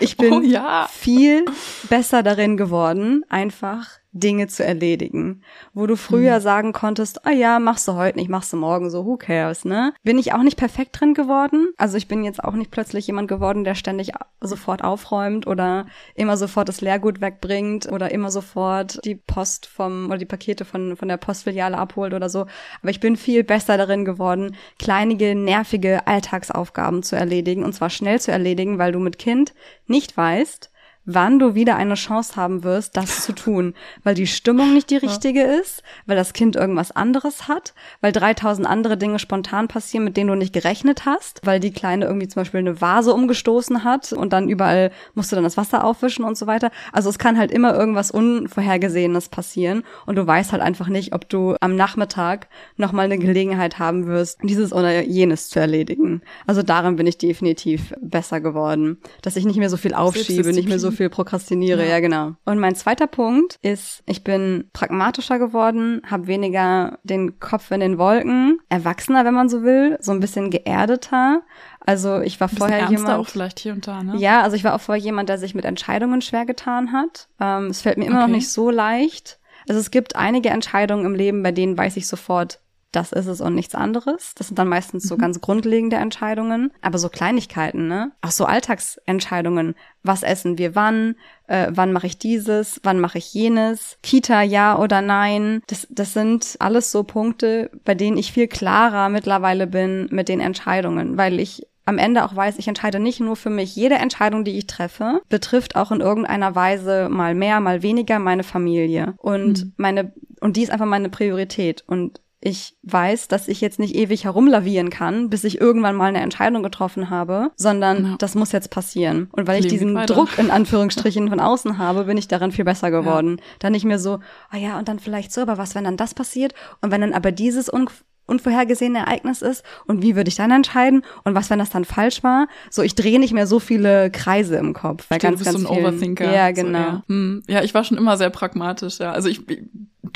Ich bin oh, ja. viel besser darin geworden, einfach Dinge zu erledigen. Wo du früher mhm. sagen konntest, ah oh ja, machst du heute nicht, machst du morgen so, who cares, ne? Bin ich auch nicht perfekt drin geworden. Also ich bin jetzt auch nicht plötzlich jemand geworden, der ständig sofort aufräumt oder immer sofort das Leergut wegbringt oder immer sofort die Post vom oder die Pakete von, von der Postfiliale abholt oder so. Aber ich bin viel besser darin geworden, kleinige, nervige Alltagsaufgaben zu erledigen und zwar schnell zu erledigen, weil du mit Kind nicht weißt, wann du wieder eine Chance haben wirst, das zu tun, weil die Stimmung nicht die richtige ja. ist, weil das Kind irgendwas anderes hat, weil 3000 andere Dinge spontan passieren, mit denen du nicht gerechnet hast, weil die Kleine irgendwie zum Beispiel eine Vase umgestoßen hat und dann überall musst du dann das Wasser aufwischen und so weiter. Also es kann halt immer irgendwas Unvorhergesehenes passieren und du weißt halt einfach nicht, ob du am Nachmittag nochmal eine Gelegenheit haben wirst, dieses oder jenes zu erledigen. Also darin bin ich definitiv besser geworden, dass ich nicht mehr so viel aufschiebe, nicht mehr so viel prokrastiniere, ja. ja genau. Und mein zweiter Punkt ist, ich bin pragmatischer geworden, habe weniger den Kopf in den Wolken, erwachsener, wenn man so will, so ein bisschen geerdeter. Also ich war vorher jemand auch vielleicht hier und da, ne? Ja, also ich war auch vorher jemand, der sich mit Entscheidungen schwer getan hat. Ähm, es fällt mir immer okay. noch nicht so leicht. Also es gibt einige Entscheidungen im Leben, bei denen weiß ich sofort, das ist es und nichts anderes. Das sind dann meistens so mhm. ganz grundlegende Entscheidungen. Aber so Kleinigkeiten, ne? Auch so Alltagsentscheidungen. Was essen wir wann? Äh, wann mache ich dieses? Wann mache ich jenes? Kita ja oder nein? Das, das sind alles so Punkte, bei denen ich viel klarer mittlerweile bin mit den Entscheidungen, weil ich am Ende auch weiß, ich entscheide nicht nur für mich. Jede Entscheidung, die ich treffe, betrifft auch in irgendeiner Weise mal mehr, mal weniger meine Familie. Und mhm. meine, und die ist einfach meine Priorität. Und ich weiß, dass ich jetzt nicht ewig herumlavieren kann, bis ich irgendwann mal eine Entscheidung getroffen habe, sondern ja. das muss jetzt passieren. Und weil ich diesen Druck in Anführungsstrichen von außen habe, bin ich darin viel besser geworden. Ja. Dann nicht mehr so, ah oh ja, und dann vielleicht so, aber was, wenn dann das passiert? Und wenn dann aber dieses un unvorhergesehene Ereignis ist und wie würde ich dann entscheiden und was, wenn das dann falsch war? So, ich drehe nicht mehr so viele Kreise im Kopf. Weil Stimmt, ganz, ganz so ein vielen, Overthinker. Ja, genau. So, ja. Hm. ja, ich war schon immer sehr pragmatisch, ja. Also ich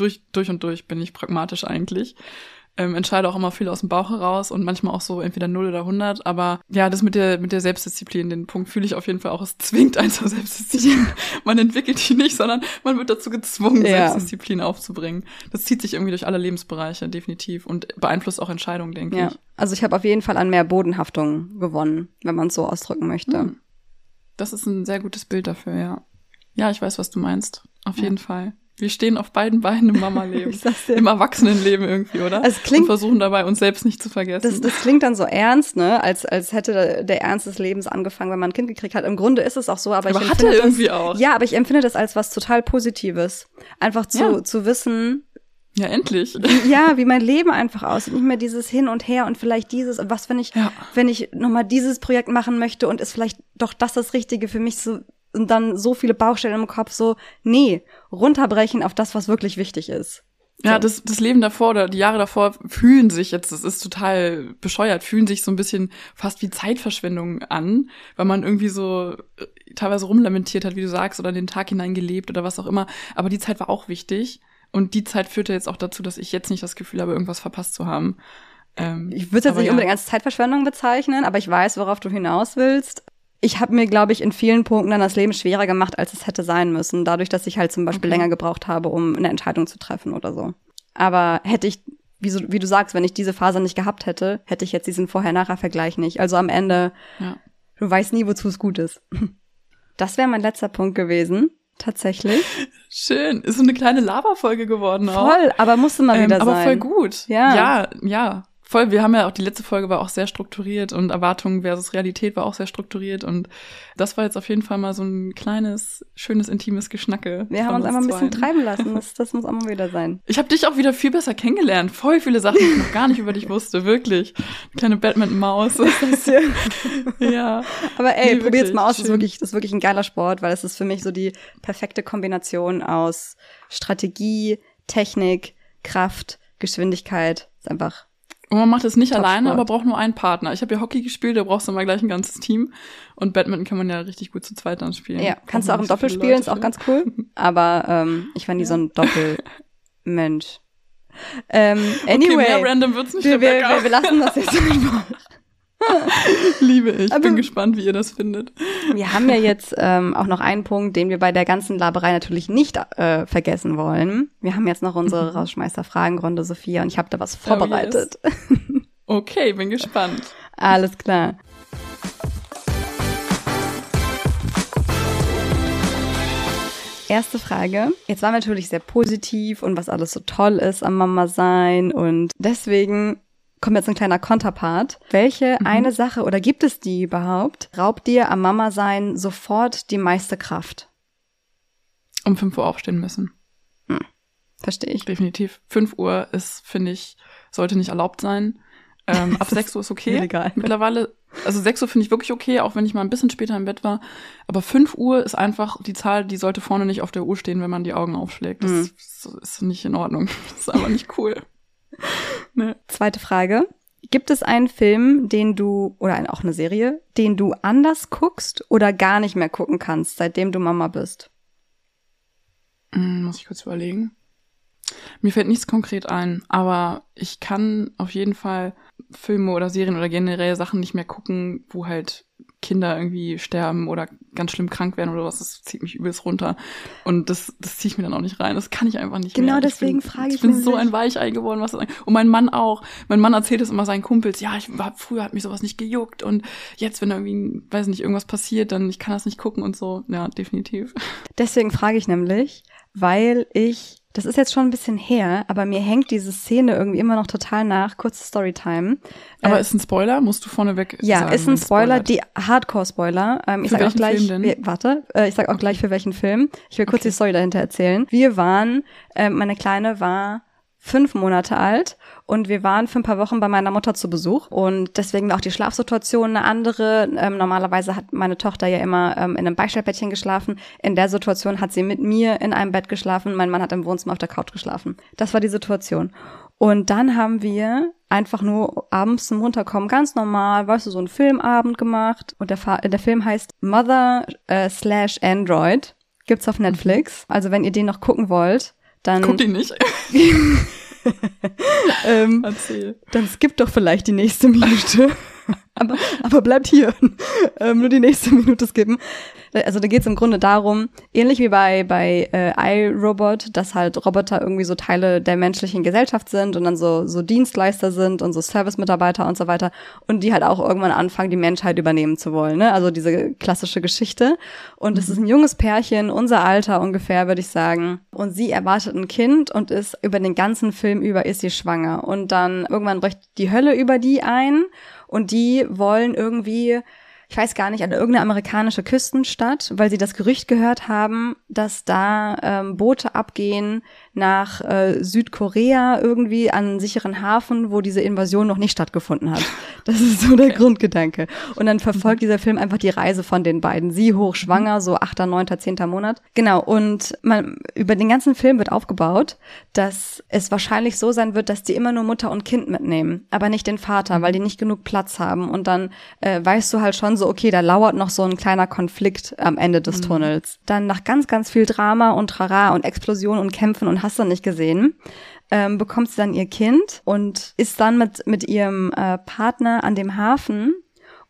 durch, durch und durch bin ich pragmatisch eigentlich ähm, entscheide auch immer viel aus dem Bauch heraus und manchmal auch so entweder 0 oder 100. Aber ja, das mit der, mit der Selbstdisziplin, den Punkt fühle ich auf jeden Fall auch. Es zwingt einen zur Selbstdisziplin. man entwickelt die nicht, sondern man wird dazu gezwungen, ja. Selbstdisziplin aufzubringen. Das zieht sich irgendwie durch alle Lebensbereiche, definitiv. Und beeinflusst auch Entscheidungen, denke ja. ich. Also ich habe auf jeden Fall an mehr Bodenhaftung gewonnen, wenn man es so ausdrücken möchte. Hm. Das ist ein sehr gutes Bild dafür, ja. Ja, ich weiß, was du meinst. Auf ja. jeden Fall. Wir stehen auf beiden Beinen im Mama-Leben. Im Erwachsenenleben irgendwie, oder? Es klingt, und versuchen dabei, uns selbst nicht zu vergessen. Das, das klingt dann so ernst, ne? Als, als hätte der Ernst des Lebens angefangen, wenn man ein Kind gekriegt hat. Im Grunde ist es auch so, aber, aber ich empfinde das, irgendwie auch. Ja, aber ich empfinde das als was total Positives. Einfach zu, ja. zu wissen, ja, endlich. Ja, wie mein Leben einfach aussieht. Nicht mehr dieses Hin und Her und vielleicht dieses. Und was, wenn ich, ja. wenn ich nochmal dieses Projekt machen möchte und ist vielleicht doch das das Richtige für mich so, und dann so viele Baustellen im Kopf, so, nee, runterbrechen auf das, was wirklich wichtig ist. So. Ja, das, das Leben davor oder die Jahre davor fühlen sich jetzt, das ist total bescheuert, fühlen sich so ein bisschen fast wie Zeitverschwendung an, weil man irgendwie so äh, teilweise rumlamentiert hat, wie du sagst, oder den Tag hinein gelebt oder was auch immer. Aber die Zeit war auch wichtig. Und die Zeit führte jetzt auch dazu, dass ich jetzt nicht das Gefühl habe, irgendwas verpasst zu haben. Ähm, ich würde es jetzt nicht ja. unbedingt als Zeitverschwendung bezeichnen, aber ich weiß, worauf du hinaus willst ich habe mir, glaube ich, in vielen Punkten dann das Leben schwerer gemacht, als es hätte sein müssen, dadurch, dass ich halt zum Beispiel okay. länger gebraucht habe, um eine Entscheidung zu treffen oder so. Aber hätte ich wie, so, wie du sagst, wenn ich diese Phase nicht gehabt hätte, hätte ich jetzt diesen Vorher-Nachher-Vergleich nicht. Also am Ende, Ja. du weißt nie, wozu es gut ist. Das wäre mein letzter Punkt gewesen, tatsächlich. Schön. Ist so eine kleine Lava-Folge geworden auch. Voll, aber musste mal Ähm, wieder aber sein. voll gut. Ja. Ja, ja. Voll, wir haben ja auch, die letzte Folge war auch sehr strukturiert und Erwartungen versus Realität war auch sehr strukturiert und das war jetzt auf jeden Fall mal so ein kleines, schönes, intimes Geschnacke. Wir haben uns einfach ein bisschen treiben lassen. Das, das muss auch mal wieder sein. Ich habe dich auch wieder viel besser kennengelernt. Voll viele Sachen, die ich noch gar nicht über dich wusste, wirklich. Kleine Badminton-Maus. ja. Aber ey, Nee, probiert's mal aus. Das ist schön. wirklich, das ist wirklich ein geiler Sport, weil es ist für mich so die perfekte Kombination aus Strategie, Technik, Kraft, Geschwindigkeit. Ist einfach. Und man macht es nicht Top alleine, Sport. aber braucht nur einen Partner. Ich habe ja Hockey gespielt, da brauchst du immer gleich ein ganzes Team. Und Badminton kann man ja richtig gut zu zweit dann spielen. Ja, kannst du auch im Doppel spielen, ist auch ganz cool. Aber ähm, ich war nie so ein Doppelmensch. Ähm, Okay, mehr anyway, random wird's nicht, wir, wir, wir, wir lassen das jetzt. Liebe ich. Aber- bin gespannt, wie ihr das findet. Wir haben ja jetzt ähm, auch noch einen Punkt, den wir bei der ganzen Laberei natürlich nicht äh, vergessen wollen. Wir haben jetzt noch unsere Rausschmeißer-Fragenrunde, Sophia, und ich habe da was Oh, yes. vorbereitet. Okay, bin gespannt. Alles klar. Erste Frage. Jetzt waren wir natürlich sehr positiv und was alles so toll ist am Mama sein und deswegen kommt jetzt ein kleiner Konterpart. Welche eine Sache oder gibt es die überhaupt, raubt dir am Mama sein sofort die meiste Kraft? Um 5 Uhr aufstehen müssen. Verstehe ich. Definitiv. 5 Uhr ist, finde ich, sollte nicht erlaubt sein. Ähm, ab 6 Uhr ist okay. illegal. Mittlerweile, also 6 Uhr finde ich wirklich okay, auch wenn ich mal ein bisschen später im Bett war. Aber 5 Uhr ist einfach die Zahl, die sollte vorne nicht auf der Uhr stehen, wenn man die Augen aufschlägt. Das Mhm. ist, ist nicht in Ordnung. Das ist einfach nicht cool. Ne. Zweite Frage. Gibt es einen Film, den du, oder auch eine Serie, den du anders guckst oder gar nicht mehr gucken kannst, seitdem du Mama bist? Hm, Muss ich kurz überlegen. Mir fällt nichts konkret ein, aber ich kann auf jeden Fall Filme oder Serien oder generell Sachen nicht mehr gucken, wo halt Kinder irgendwie sterben oder ganz schlimm krank werden oder was. Das zieht mich übelst runter. Und das, das ziehe ich mir dann auch nicht rein. Das kann ich einfach nicht Genau mehr. deswegen bin, frage ich Ich bin so ein Weichei geworden, was das. Und mein Mann auch. Mein Mann erzählt es immer seinen Kumpels. Ja, ich war, früher hat mich sowas nicht gejuckt. Und jetzt, wenn irgendwie, weiß nicht, irgendwas passiert, dann ich kann das nicht gucken und so. Ja, definitiv. Deswegen frage ich nämlich, weil ich, das ist jetzt schon ein bisschen her, aber mir hängt diese Szene irgendwie immer noch total nach. Kurze Storytime. Aber Äh, ist ein Spoiler? Musst du vorneweg ja, sagen, ist ein Spoiler, die Hardcore-Spoiler. Ähm, ich sag auch gleich, wir- warte, äh, ich sag auch gleich für welchen Film. Ich will kurz Okay. die Story dahinter erzählen. Wir waren, äh, meine Kleine war fünf Monate alt und wir waren für ein paar Wochen bei meiner Mutter zu Besuch und deswegen war auch die Schlafsituation eine andere. Ähm, normalerweise hat meine Tochter ja immer ähm, in einem Beistellbettchen geschlafen. In der Situation hat sie mit mir in einem Bett geschlafen. Mein Mann hat im Wohnzimmer auf der Couch geschlafen. Das war die Situation. Und dann haben wir einfach nur abends zum Runterkommen ganz normal, weißt du, so einen Filmabend gemacht. Und der, Fa der Film heißt Mother äh, slash Android. Gibt's auf Netflix. Also wenn ihr den noch gucken wollt, dann, Guck die nicht. ähm, Erzähl. dann skippt doch vielleicht die nächste Minute. Aber, aber bleibt hier. ähm, nur die nächste Minute skippen. Also da geht es im Grunde darum, ähnlich wie bei, bei äh, iRobot, dass halt Roboter irgendwie so Teile der menschlichen Gesellschaft sind und dann so, so Dienstleister sind und so Service-Mitarbeiter und so weiter und die halt auch irgendwann anfangen, die Menschheit übernehmen zu wollen. Ne? Also diese klassische Geschichte. Und es ist ein junges Pärchen, unser Alter ungefähr, würde ich sagen. Und sie erwartet ein Kind und ist über den ganzen Film über ist sie schwanger. Und dann irgendwann bricht die Hölle über die ein und die wollen irgendwie ich weiß gar nicht, an irgendeine amerikanische Küstenstadt, weil sie das Gerücht gehört haben, dass da ähm, Boote abgehen nach äh, Südkorea irgendwie an einen sicheren Hafen, wo diese Invasion noch nicht stattgefunden hat. Das ist so der Grundgedanke. Und dann verfolgt dieser Film einfach die Reise von den beiden. Sie hochschwanger, so achter, neunter, zehnter Monat. Genau. Und man, über den ganzen Film wird aufgebaut, dass es wahrscheinlich so sein wird, dass die immer nur Mutter und Kind mitnehmen, aber nicht den Vater, weil die nicht genug Platz haben. Und dann äh, weißt du halt schon so, okay, da lauert noch so ein kleiner Konflikt am Ende des Tunnels. Dann nach ganz, ganz viel Drama und Trara und Explosion und Kämpfen und hast du nicht gesehen, ähm, bekommt sie dann ihr Kind und ist dann mit, mit ihrem äh, Partner an dem Hafen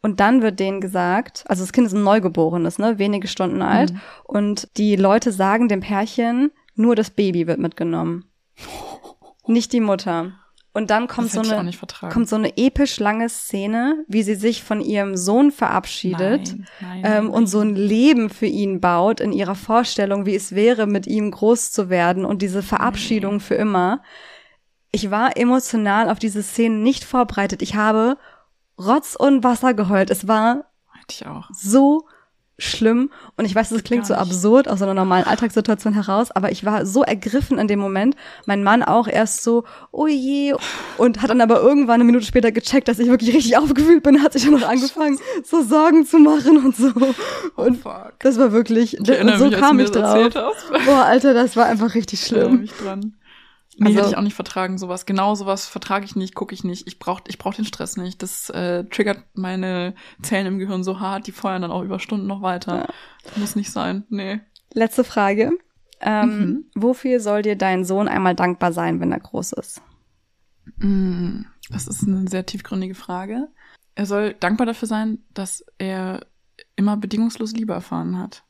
und dann wird denen gesagt, also das Kind ist ein Neugeborenes, ne, wenige Stunden alt. Und die Leute sagen dem Pärchen, nur das Baby wird mitgenommen. Nicht die Mutter. Und dann kommt so eine, kommt so eine episch lange Szene, wie sie sich von ihrem Sohn verabschiedet Nein, nein, ähm, nein, und so ein Leben für ihn baut in ihrer Vorstellung, wie es wäre, mit ihm groß zu werden und diese Verabschiedung für immer. Ich war emotional auf diese Szene nicht vorbereitet. Ich habe Rotz und Wasser geheult. Es war Hätte ich auch. so schlimm und ich weiß, es klingt so absurd aus einer normalen Alltagssituation heraus, aber ich war so ergriffen in dem Moment. Mein Mann auch erst so, oh je, und hat dann aber irgendwann eine Minute später gecheckt, dass ich wirklich richtig aufgewühlt bin, hat sich dann noch angefangen, so Sorgen zu machen und so. Und fuck. das war wirklich, Ich und so mich, kam ich das drauf. Boah, Alter, das war einfach richtig Ich schlimm. mich dran. Nee, Also- hätte ich auch nicht vertragen, sowas. Genau sowas vertrage ich nicht, gucke ich nicht. Ich brauch, ich brauch den Stress nicht. Das äh, triggert meine Zellen im Gehirn so hart, die feuern dann auch über Stunden noch weiter. Muss nicht sein. Nee. Letzte Frage. Ähm, Mhm. Wofür soll dir dein Sohn einmal dankbar sein, wenn er groß ist? Mm, Das ist eine sehr tiefgründige Frage. Er soll dankbar dafür sein, dass er immer bedingungslos Liebe erfahren hat.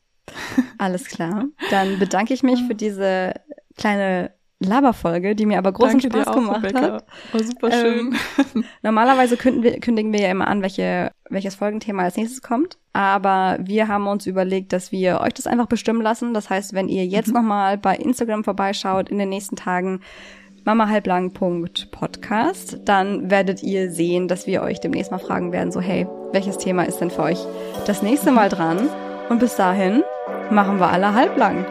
Alles klar. Dann bedanke ich mich für diese kleine Laberfolge, die mir aber großen Danke Spaß auch, gemacht Rebecca. hat. War super Ähm, schön. Normalerweise kündigen wir, kündigen wir ja immer an, welche, welches Folgenthema als nächstes kommt. Aber wir haben uns überlegt, dass wir euch das einfach bestimmen lassen. Das heißt, wenn ihr jetzt Mhm. nochmal bei Instagram vorbeischaut in den nächsten Tagen, mamahalblang.podcast, dann werdet ihr sehen, dass wir euch demnächst mal fragen werden, so hey, welches Thema ist denn für euch das nächste Mal dran? Und bis dahin machen wir alle halblang.